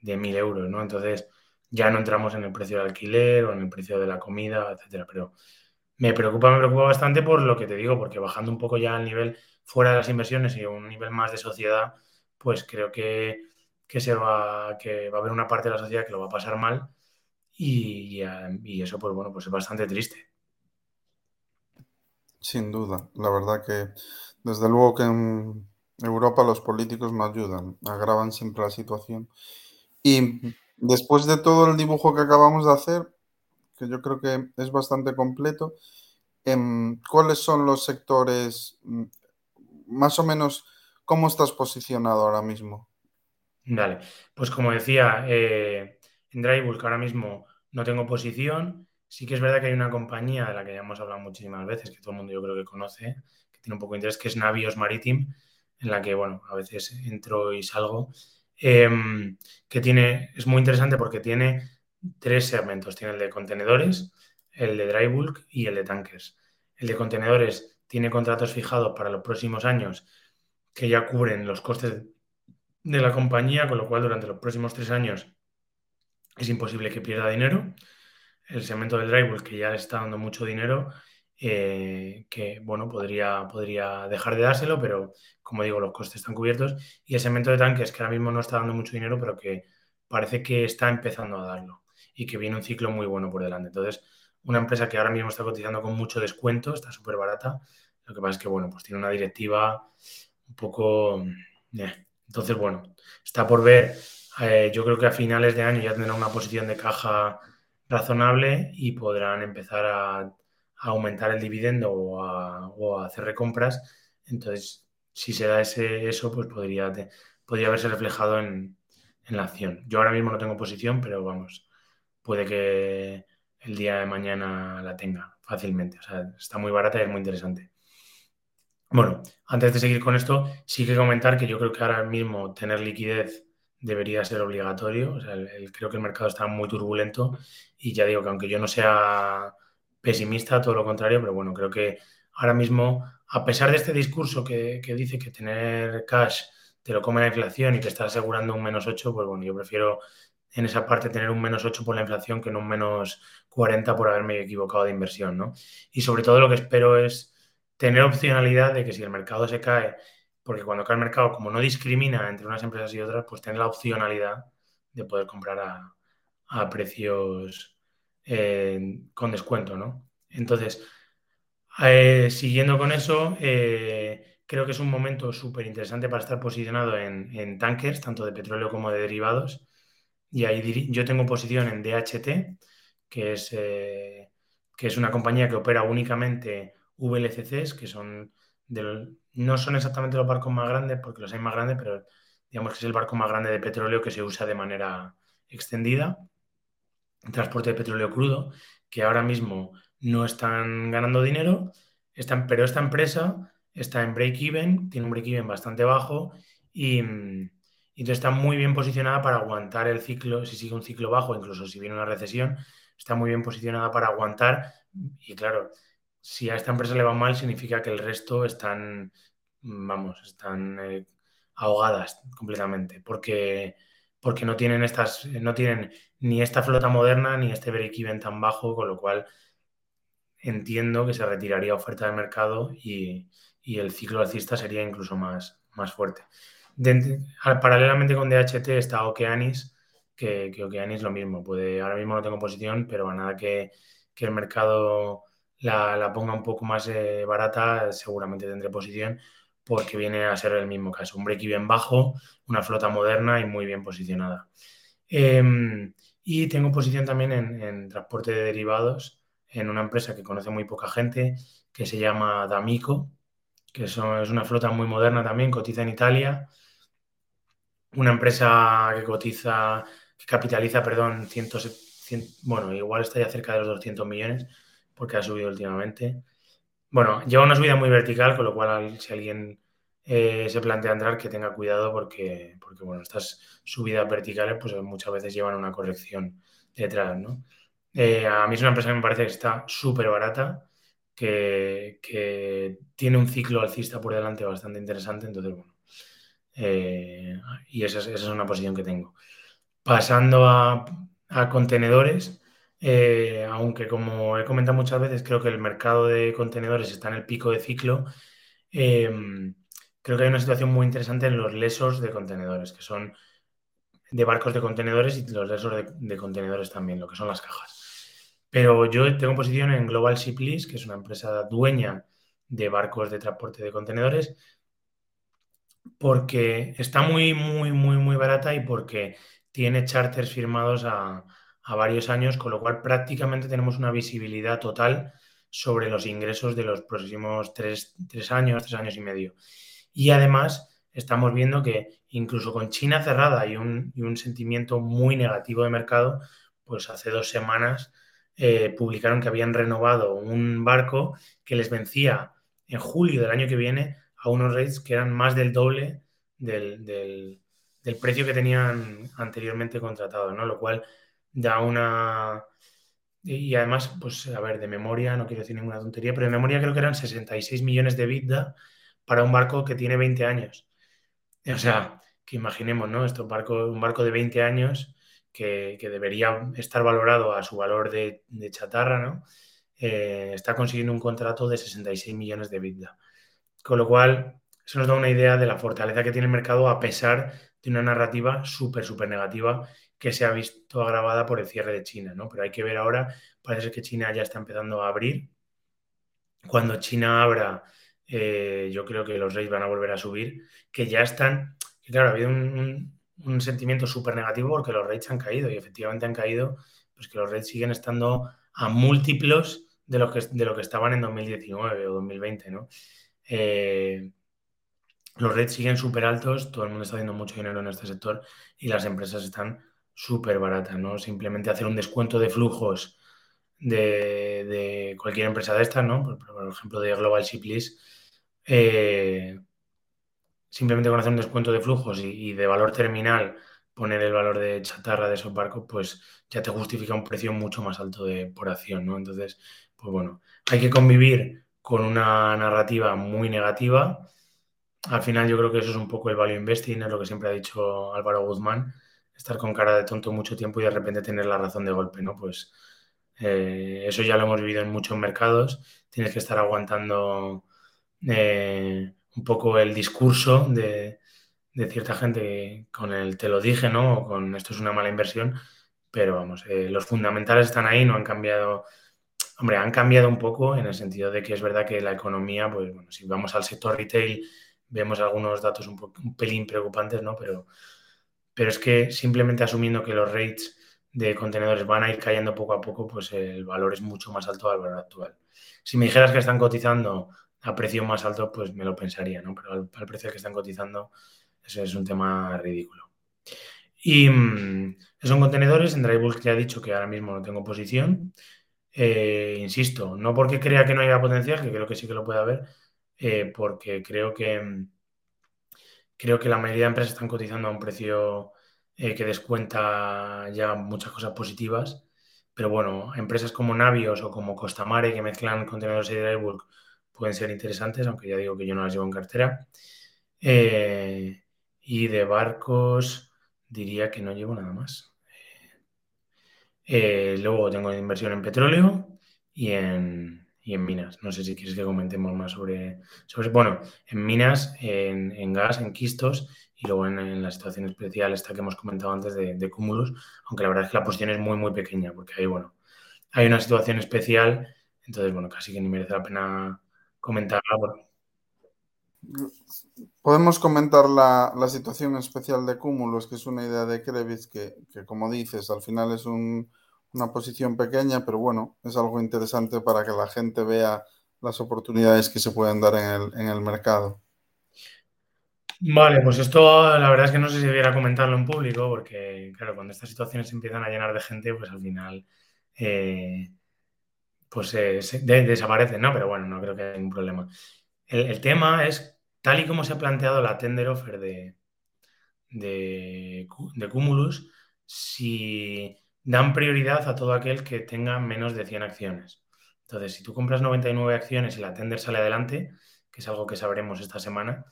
de mil euros, ¿no? Entonces ya no entramos en el precio del alquiler o en el precio de la comida, etcétera, pero me preocupa, me preocupa bastante por lo que te digo, porque bajando un poco ya al nivel fuera de las inversiones y un nivel más de sociedad, pues creo que, se va, que va a haber una parte de la sociedad que lo va a pasar mal y, eso, pues bueno, pues es bastante triste. Sin duda, la verdad que desde luego que en Europa los políticos no ayudan, agravan siempre la situación. Y después de todo el dibujo que acabamos de hacer, que yo creo que es bastante completo, em, ¿cuáles son los sectores mm, más o menos ¿Cómo estás posicionado ahora mismo? Vale, pues como decía, eh, en Drivebulk ahora mismo no tengo posición. Sí que es verdad que hay una compañía de la que ya hemos hablado muchísimas veces, que todo el mundo yo creo que conoce, que tiene un poco de interés, que es Navios Maritime, en la que, bueno, a veces entro y salgo, em, que tiene, es muy interesante porque tiene tres segmentos. Tiene el de contenedores, el de dry bulk y el de tankers. El de contenedores tiene contratos fijados para los próximos años que ya cubren los costes de la compañía, con lo cual durante los próximos tres años es imposible que pierda dinero. El segmento del drywall, que ya le está dando mucho dinero, eh, que bueno, podría, podría dejar de dárselo, pero como digo, los costes están cubiertos. Y el segmento de tanques, que ahora mismo no está dando mucho dinero, pero que parece que está empezando a darlo y que viene un ciclo muy bueno por delante. Entonces, una empresa que ahora mismo está cotizando con mucho descuento, está súper barata. Lo que pasa es que, bueno, pues tiene una directiva un poco... Eh, entonces, bueno, está por ver. Eh, yo creo que a finales de año ya tendrán una posición de caja razonable y podrán empezar a, aumentar el dividendo o a, hacer recompras. Entonces, si se da ese, eso, pues podría, podría verse reflejado en, en la acción. Yo ahora mismo no tengo posición, pero vamos, puede que el día de mañana la tenga fácilmente. O sea, está muy barata y es muy interesante. Bueno, antes de seguir con esto, sí que comentar que yo creo que ahora mismo tener liquidez debería ser obligatorio. creo que el mercado está muy turbulento y ya digo que aunque yo no sea pesimista, todo lo contrario, pero bueno, creo que ahora mismo, a pesar de este discurso que, dice que tener cash te lo come la inflación y te está asegurando un menos 8, pues bueno, yo prefiero en esa parte tener un menos 8 por la inflación que no un menos 40 por haberme equivocado de inversión, ¿no? Y sobre todo lo que espero es tener opcionalidad de que si el mercado se cae, porque cuando cae el mercado, como no discrimina entre unas empresas y otras, pues tener la opcionalidad de poder comprar a, precios eh, con descuento, ¿no? Entonces, eh, siguiendo con eso, eh, creo que es un momento súper interesante para estar posicionado en, en, tankers, tanto de petróleo como de derivados. Y ahí yo tengo posición en DHT, que es, que es una compañía que opera únicamente VLCCs, que son no son exactamente los barcos más grandes, porque los hay más grandes, pero digamos que es el barco más grande de petróleo que se usa de manera extendida. Transporte de petróleo crudo, que ahora mismo no están ganando dinero, están, pero esta empresa está en break-even, tiene un break-even bastante bajo y, y está muy bien posicionada para aguantar el ciclo, si sigue un ciclo bajo, incluso si viene una recesión, está muy bien posicionada para aguantar y claro, si a esta empresa le va mal, significa que el resto están, vamos, están eh, ahogadas completamente, porque, porque no tienen estas, no tienen ni esta flota moderna ni este break-even tan bajo, con lo cual entiendo que se retiraría oferta de mercado y, el ciclo alcista sería incluso más, más fuerte. paralelamente con DHT está Okeanis, que, que Okeanis lo mismo. Puede, ahora mismo no tengo posición, pero a nada que, el mercado la, ponga un poco más eh, barata, seguramente tendré posición porque viene a ser el mismo caso. Un break-even bajo, una flota moderna y muy bien posicionada. Em, y tengo posición también en, transporte de derivados en una empresa que conoce muy poca gente, que se llama D'Amico, que es una flota muy moderna también, cotiza en Italia. Una empresa que cotiza, que capitaliza, perdón, bueno, igual está ya cerca de los 200 millones, porque ha subido últimamente. Bueno, lleva una subida muy vertical, con lo cual si alguien eh, se plantea entrar, que tenga cuidado porque, porque, bueno, estas subidas verticales pues muchas veces llevan una corrección detrás, ¿no? Eh, a mí es una empresa que me parece que está súper barata, que, tiene un ciclo alcista por delante bastante interesante, entonces, bueno, eh, y esa es, una posición que tengo. Pasando a, a contenedores, eh, aunque como he comentado muchas veces, creo que el mercado de contenedores está en el pico de ciclo. Em, creo que hay una situación muy interesante en los lesos de contenedores, que son de barcos de contenedores y los lesos de, contenedores también, lo que son las cajas. Pero yo tengo posición en Global Ship Lease, que es una empresa dueña de barcos de transporte de contenedores, porque está muy, muy, muy, muy barata y porque tiene charters firmados a, a varios años, con lo cual prácticamente tenemos una visibilidad total sobre los ingresos de los próximos tres, años, tres años y medio. Y además estamos viendo que incluso con China cerrada y un, un sentimiento muy negativo de mercado, pues hace dos semanas eh, publicaron que habían renovado un barco que les vencía en julio del año que viene a unos rates que eran más del doble del, del, del precio que tenían anteriormente contratado, ¿no? Lo cual da una... Y además, pues a ver, de memoria, no quiero decir ninguna tontería, pero de memoria creo que eran 66 millones de vida para un barco que tiene 20 años. O sea, que imaginemos, ¿no? Esto, barco, un barco de 20 años que, debería estar valorado a su valor de, chatarra, ¿no? Eh, está consiguiendo un contrato de 66 millones de vida. Con lo cual, eso nos da una idea de la fortaleza que tiene el mercado a pesar de una narrativa súper, súper negativa que se ha visto agravada por el cierre de China, ¿no? Pero hay que ver ahora, parece que China ya está empezando a abrir. Cuando China abra, eh, yo creo que los rates van a volver a subir, que ya están, y claro, ha habido un, sentimiento súper negativo porque los rates han caído y efectivamente han caído, pues que los rates siguen estando a múltiplos de lo que, de lo que estaban en 2019 o 2020, ¿no? Eh, los rates siguen súper altos, todo el mundo está haciendo mucho dinero en este sector y las empresas están súper barata, ¿no? Simplemente hacer un descuento de flujos de, cualquier empresa de estas, ¿no? Por, ejemplo, de Global Shiplease, eh, simplemente con hacer un descuento de flujos y, de valor terminal, poner el valor de chatarra de esos barcos, pues ya te justifica un precio mucho más alto de, por acción, ¿no? Entonces, pues bueno, hay que convivir con una narrativa muy negativa. Al final yo creo que eso es un poco el value investing, es lo que siempre ha dicho Álvaro Guzmán, estar con cara de tonto mucho tiempo y de repente tener la razón de golpe, ¿no? Pues eh, eso ya lo hemos vivido en muchos mercados. Tienes que estar aguantando eh, un poco el discurso de, cierta gente con el te lo dije, ¿no? O con esto es una mala inversión. Pero vamos, eh, los fundamentales están ahí, no han cambiado. Hombre, han cambiado un poco en el sentido de que es verdad que la economía, pues bueno, si vamos al sector retail, vemos algunos datos un, un pelín preocupantes, ¿no? Pero pero es que simplemente asumiendo que los rates de contenedores van a ir cayendo poco a poco, pues el valor es mucho más alto al valor actual. Si me dijeras que están cotizando a precio más alto, pues me lo pensaría, ¿no? Pero al, precio que están cotizando, eso es un tema ridículo. Y mm, son contenedores, en Drybulk ya he dicho que ahora mismo no tengo posición. Eh, insisto, no porque crea que no haya potencial, que creo que sí que lo puede haber, eh, porque creo que mm, Creo que la mayoría de empresas están cotizando a un precio eh, que descuenta ya muchas cosas positivas. Pero bueno, empresas como Navios o como Costamare que mezclan contenedores y drybulk pueden ser interesantes, aunque ya digo que yo no las llevo en cartera. Eh, Y de barcos diría que no llevo nada más. Eh, luego tengo inversión en petróleo y en, y en minas. No sé si quieres que comentemos más sobre, sobre bueno, en minas, en, gas, en quistos y luego en, la situación especial esta que hemos comentado antes de, de, cúmulos, aunque la verdad es que la posición es muy, muy pequeña porque ahí, bueno, hay una situación especial, entonces, bueno, casi que ni merece la pena comentarla. Podemos comentar la, la, situación especial de cúmulos, que es una idea de Krebs que, que como dices, al final es un, una posición pequeña, pero bueno, es algo interesante para que la gente vea las oportunidades que se pueden dar en el, en el mercado. Vale, pues esto la verdad es que no sé si debiera comentarlo en público, porque claro, cuando estas situaciones se empiezan a llenar de gente, pues al final eh, pues eh, desaparecen, ¿no? Pero bueno, no creo que haya ningún problema. El, el, tema es, tal y como se ha planteado la tender offer de, de, de Cumulus, si dan prioridad a todo aquel que tenga menos de 100 acciones. Entonces, si tú compras 99 acciones y la tender sale adelante, que es algo que sabremos esta semana,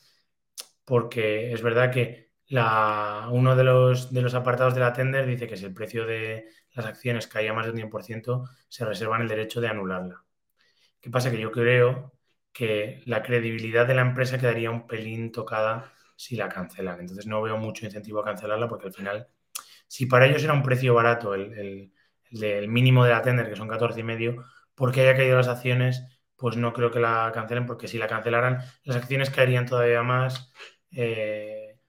porque es verdad que la, uno de los, de los apartados de la tender dice que si el precio de las acciones caía más del 100%, se reservan el derecho de anularla. ¿Qué pasa? Que yo creo que la credibilidad de la empresa quedaría un pelín tocada si la cancelan. Entonces no veo mucho incentivo a cancelarla porque al final si para ellos era un precio barato el, mínimo de la tender, que son 14 y medio, porque haya caído las acciones, pues no creo que la cancelen, porque si la cancelaran, las acciones caerían todavía más, eh,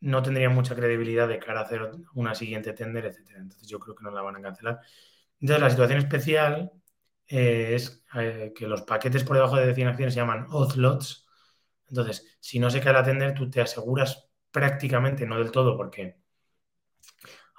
no tendrían mucha credibilidad de cara a hacer una siguiente tender, etc. Entonces yo creo que no la van a cancelar. Entonces la situación especial eh, es eh, que los paquetes por debajo de 100 acciones se llaman odd lots. Entonces, si no se cae la tender, tú te aseguras prácticamente, no del todo, porque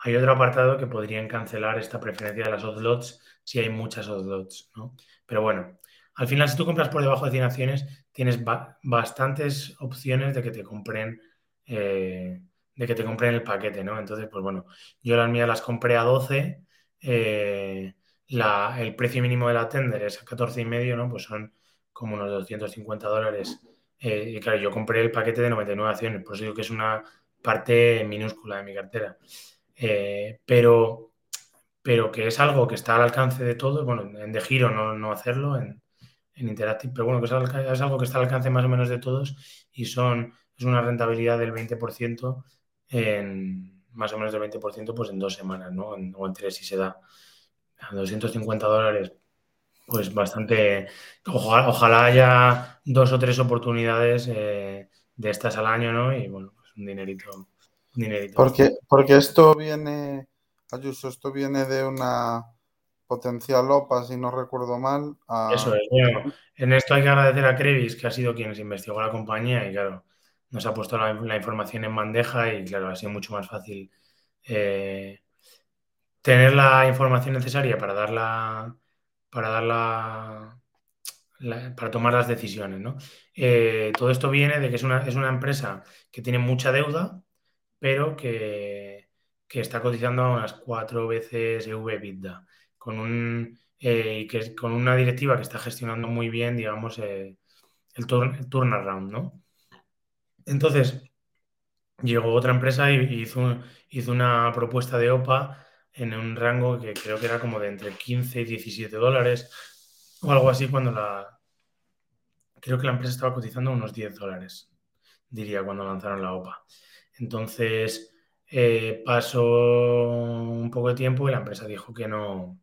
hay otro apartado que podrían cancelar esta preferencia de las lots si hay muchas lots, ¿no? Pero bueno, al final, si tú compras por debajo de 100 acciones, tienes bastantes opciones de que te compren eh, de que te compren el paquete, ¿no? Entonces, pues bueno, yo las mías las compré a 12, eh, el precio mínimo de la tender es a 14 y medio, ¿no? Pues son como unos 250 dólares. Eh, y claro, yo compré el paquete de 99 acciones, por eso digo que es una parte minúscula de mi cartera. Eh, pero, pero que es algo que está al alcance de todos, bueno, en de giro no, no hacerlo, en, en Interactive, pero bueno, que es, algo que está al alcance más o menos de todos y son, es una rentabilidad del 20% en más o menos del 20% pues en dos semanas, ¿no? En, o en tres si se da. A 250 dólares, pues bastante. Ojalá, haya dos o tres oportunidades eh, de estas al año, ¿no? Y bueno, pues un dinerito porque, porque esto viene, Ayuso, esto viene de una potencial OPA, si no recuerdo mal. Eso es, bueno, en esto hay que agradecer a Crevis, que ha sido quien nos investigó la compañía y claro, nos ha puesto la, información en bandeja y claro, ha sido mucho más fácil eh, tener la información necesaria para darla, para darla, para tomar las decisiones, ¿no? Eh, todo esto viene de que es una, es una empresa que tiene mucha deuda, pero que, está cotizando a unas cuatro veces EV-EBITDA, con, un, eh, que, con una directiva que está gestionando muy bien, digamos, eh, el, turnaround, ¿no? Entonces, llegó otra empresa y hizo, hizo una propuesta de OPA en un rango que creo que era como de entre 15 y 17 dólares o algo así cuando la... Creo que la empresa estaba cotizando unos 10 dólares, diría, cuando lanzaron la OPA. Entonces eh, pasó un poco de tiempo y la empresa dijo que no,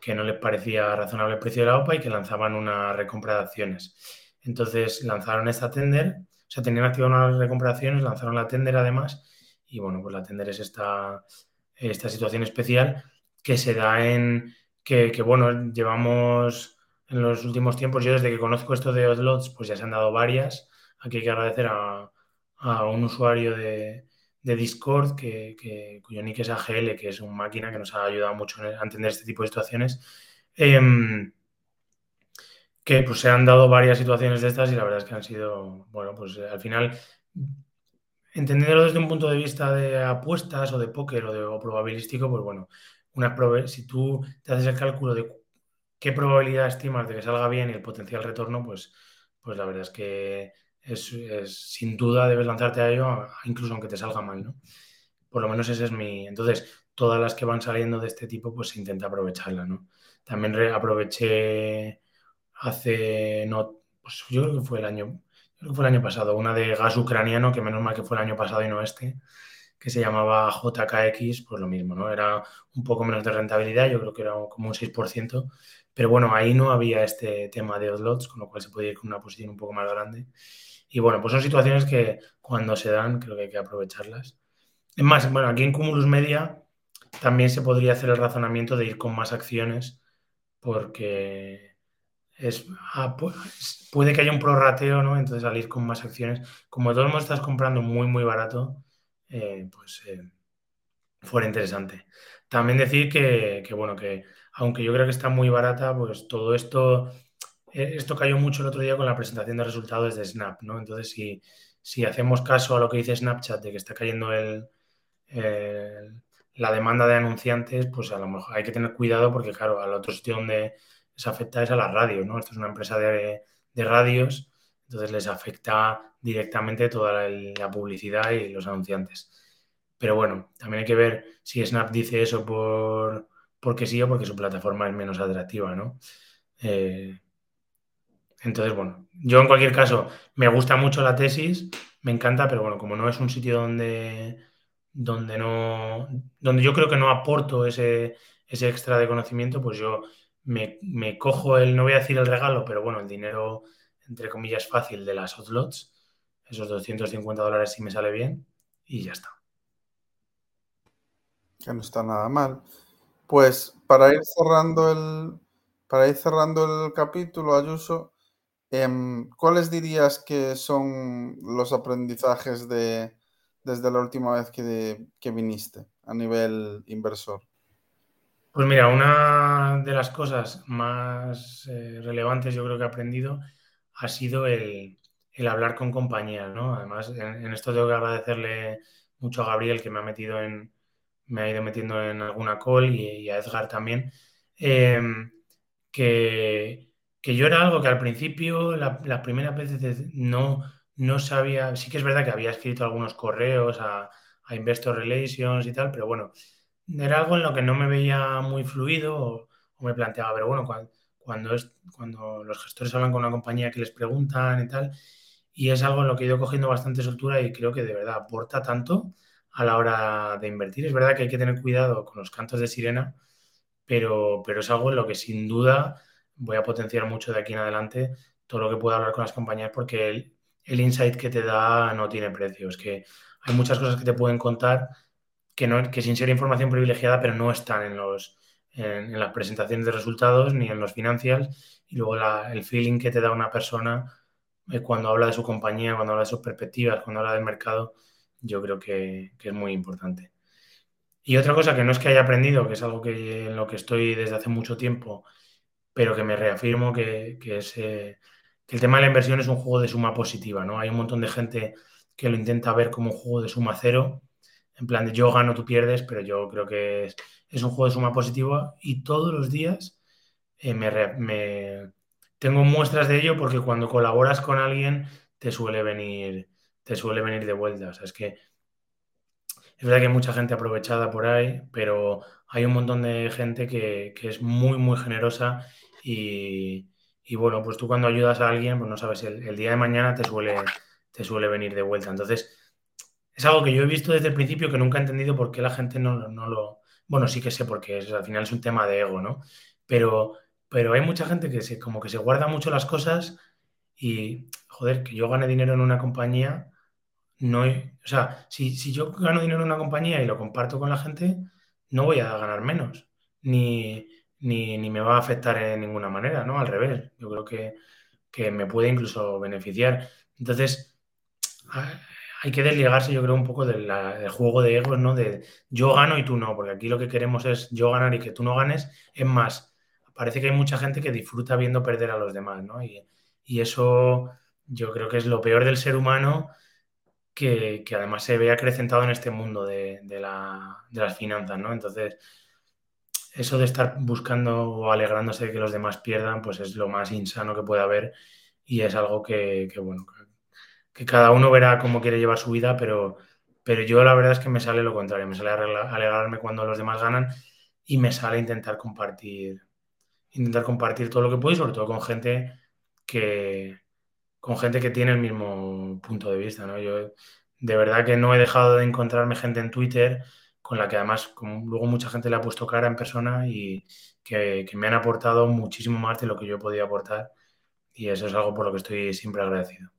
que no les parecía razonable el precio de la OPA y que lanzaban una recompra de acciones. Entonces lanzaron esta tender, o sea, tenían activada una recompra de acciones, lanzaron la tender además y bueno, pues la tender es esta, esta situación especial que se da en que, bueno, llevamos en los últimos tiempos, yo desde que conozco esto de Odlots, pues ya se han dado varias. Aquí hay que agradecer a, a un usuario de, Discord que, cuyo nick es AGL, que es una máquina que nos ha ayudado mucho a entender este tipo de situaciones. Em, que pues se han dado varias situaciones de estas y la verdad es que han sido, bueno, pues al final, entendiéndolo desde un punto de vista de apuestas o de póker o de probabilístico, pues bueno, una si tú te haces el cálculo de qué probabilidad estimas de que salga bien y el potencial retorno, pues, pues la verdad es que sin duda debes lanzarte a ello, incluso aunque te salga mal, ¿no? Por lo menos ese es mi... Entonces, todas las que van saliendo de este tipo, pues intenta aprovecharla, ¿no? También aproveché hace, no, pues yo creo que fue el año, creo que fue el año pasado, una de gas ucraniano, que menos mal que fue el año pasado y no este, que se llamaba JKX, pues lo mismo, ¿no? Era un poco menos de rentabilidad, yo creo que era como un 6%, pero bueno, ahí no había este tema de odlots, con lo cual se podía ir con una posición un poco más grande. Y bueno, pues son situaciones que cuando se dan creo que hay que aprovecharlas. Es más, bueno, aquí en Cumulus Media también se podría hacer el razonamiento de ir con más acciones porque es, ah, puede que haya un prorrateo, ¿no? Entonces al ir con más acciones, como todo el mundo estás comprando muy, muy barato, eh, pues eh, fuera interesante. También decir que, bueno, que aunque yo creo que está muy barata, pues todo esto, esto cayó mucho el otro día con la presentación de resultados de Snap, ¿no? Entonces, si, hacemos caso a lo que dice Snapchat de que está cayendo la demanda de anunciantes, pues a lo mejor hay que tener cuidado porque, claro, al otro sitio donde les afecta es a la radio, ¿no? Esto es una empresa de, de radios, entonces les afecta directamente toda la, publicidad y los anunciantes. Pero bueno, también hay que ver si Snap dice eso por porque sí o porque su plataforma es menos atractiva, ¿no? Eh, entonces, bueno, yo en cualquier caso me gusta mucho la tesis, me encanta, pero bueno, como no es un sitio donde, donde no, donde yo creo que no aporto ese, ese extra de conocimiento, pues yo me, me, cojo el, no voy a decir el regalo, pero bueno, el dinero, entre comillas, fácil de las hotlots, esos 250 dólares si me sale bien, y ya está. Que no está nada mal. Pues para ir cerrando el, para ir cerrando el capítulo, Ayuso, ¿cuáles dirías que son los aprendizajes de, desde la última vez que, que viniste a nivel inversor? Pues mira, una de las cosas más eh, relevantes yo creo que he aprendido ha sido el, hablar con compañías, ¿no? Además, en, esto tengo que agradecerle mucho a Gabriel que me ha metido en, me ha ido metiendo en alguna call y, a Edgar también, em, que, yo era algo que al principio, las primeras veces no, no sabía, sí que es verdad que había escrito algunos correos a, a Investor Relations y tal, pero bueno, era algo en lo que no me veía muy fluido o, me planteaba, pero bueno, cuando, cuando los gestores hablan con una compañía que les preguntan y tal, y es algo en lo que he ido cogiendo bastante soltura y creo que de verdad aporta tanto a la hora de invertir. Es verdad que hay que tener cuidado con los cantos de sirena, pero, pero es algo en lo que sin duda voy a potenciar mucho de aquí en adelante todo lo que pueda hablar con las compañías porque el, insight que te da no tiene precio. Es que hay muchas cosas que te pueden contar que, no, que sin ser información privilegiada, pero no están en, los, en, las presentaciones de resultados ni en los financials. Y luego el feeling que te da una persona eh, cuando habla de su compañía, cuando habla de sus perspectivas, cuando habla del mercado, yo creo que, es muy importante. Y otra cosa que no es que haya aprendido, que es algo que, en lo que estoy desde hace mucho tiempo, pero que me reafirmo que, es eh, que el tema de la inversión es un juego de suma positiva, ¿no? Hay un montón de gente que lo intenta ver como un juego de suma cero, en plan de yo gano, tú pierdes, pero yo creo que es, un juego de suma positiva y todos los días eh, me, tengo muestras de ello porque cuando colaboras con alguien te suele venir te suele venir de vuelta. O sea, es que es verdad que hay mucha gente aprovechada por ahí, pero hay un montón de gente que, es muy, muy generosa y, bueno, pues tú cuando ayudas a alguien, pues no sabes, el, el, día de mañana te suele, te suele venir de vuelta. Entonces, es algo que yo he visto desde el principio que nunca he entendido por qué la gente no, no lo... Bueno, sí que sé porque es, al final es un tema de ego, ¿no? Pero, pero hay mucha gente que se, como que se guarda mucho las cosas y, joder, que yo gane dinero en una compañía, no, o sea, si, si yo gano dinero en una compañía y lo comparto con la gente, no voy a ganar menos, ni, ni, ni me va a afectar en ninguna manera, ¿no? Al revés, yo creo que, que me puede incluso beneficiar. Entonces, hay que desligarse, yo creo, un poco del, juego de egos, ¿no? De yo gano y tú no, porque aquí lo que queremos es yo ganar y que tú no ganes. Es más, parece que hay mucha gente que disfruta viendo perder a los demás, ¿no? Y, y eso yo creo que es lo peor del ser humano que, además se ve acrecentado en este mundo de, las finanzas, ¿no? Entonces, eso de estar buscando o alegrándose de que los demás pierdan, pues es lo más insano que puede haber y es algo que, bueno, que cada uno verá cómo quiere llevar su vida, pero, pero yo la verdad es que me sale lo contrario, me sale alegrarme cuando los demás ganan y me sale intentar compartir, intentar compartir todo lo que puedo y sobre todo con gente que, con gente que tiene el mismo punto de vista, ¿no? Yo de verdad que no he dejado de encontrarme gente en Twitter con la que además luego mucha gente le ha puesto cara en persona y que, me han aportado muchísimo más de lo que yo podía aportar y eso es algo por lo que estoy siempre agradecido.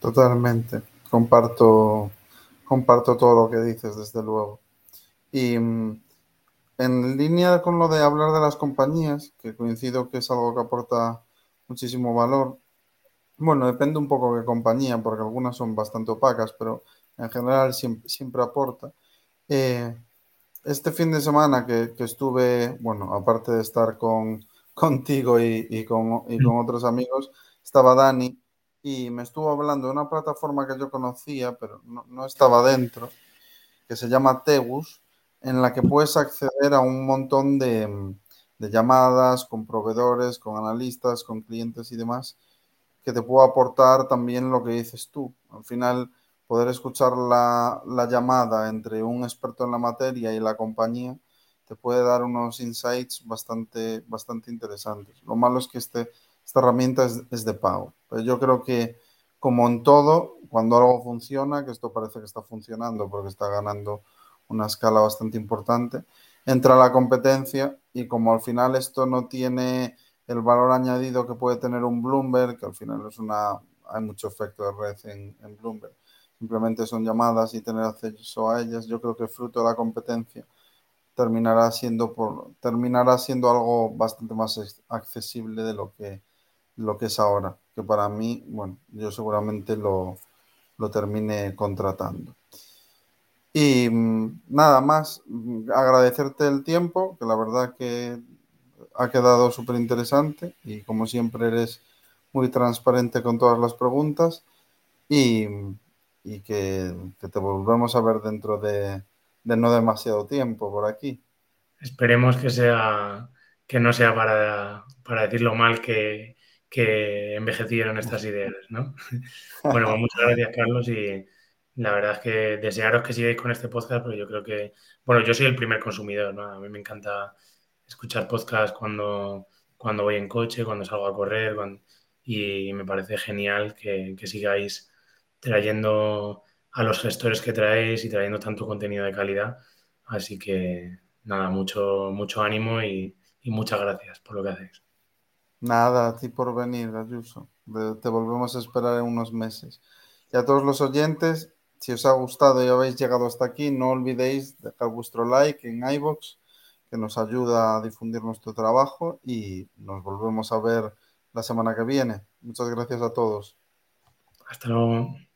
Totalmente, comparto, comparto todo lo que dices, desde luego. Y mm, en línea con lo de hablar de las compañías, que coincido que es algo que aporta muchísimo valor, bueno, depende un poco de compañía, porque algunas son bastante opacas, pero en general siempre, aporta. Eh, este fin de semana que, estuve, bueno, aparte de estar con, contigo y, con, con, otros amigos, estaba Dani y me estuvo hablando de una plataforma que yo conocía, pero no, estaba dentro, que se llama Tegus, en la que puedes acceder a un montón de, de llamadas con proveedores, con analistas, con clientes y demás que te puedo aportar también lo que dices tú. Al final, poder escuchar la, llamada entre un experto en la materia y la compañía te puede dar unos insights bastante, bastante interesantes. Lo malo es que este, esta herramienta es, de pago. Pero yo creo que, como en todo, cuando algo funciona, que esto parece que está funcionando porque está ganando una escala bastante importante, entra la competencia y como al final esto no tiene el valor añadido que puede tener un Bloomberg, que al final es una, hay mucho efecto de red en, Bloomberg. Simplemente son llamadas y tener acceso a ellas. Yo creo que fruto de la competencia terminará siendo por, terminará siendo algo bastante más accesible de lo que, lo que es ahora. Que para mí, bueno, yo seguramente lo, lo termine contratando. Y mm, nada más, mm, agradecerte el tiempo, que la verdad que ha quedado súper interesante y como siempre eres muy transparente con todas las preguntas y, que, te volvemos a ver dentro de, no demasiado tiempo por aquí. Esperemos que sea que no sea para, para decir lo mal que, que envejecieron estas ideas, ¿no? bueno, pues muchas gracias, Carlos, y la verdad es que desearos que sigáis con este podcast, pero yo creo que, bueno, yo soy el primer consumidor, ¿no? A mí me encanta escuchar podcast cuando, cuando voy en coche, cuando salgo a correr, y me parece genial que, sigáis trayendo a los gestores que traéis y trayendo tanto contenido de calidad. Así que nada, mucho, mucho ánimo y, muchas gracias por lo que hacéis. Nada, a ti por venir, Ayuso. Te volvemos a esperar en unos meses. Y a todos los oyentes, si os ha gustado y habéis llegado hasta aquí, no olvidéis dejar vuestro like en iBox que nos ayuda a difundir nuestro trabajo y nos volvemos a ver la semana que viene. Muchas gracias a todos. Hasta luego.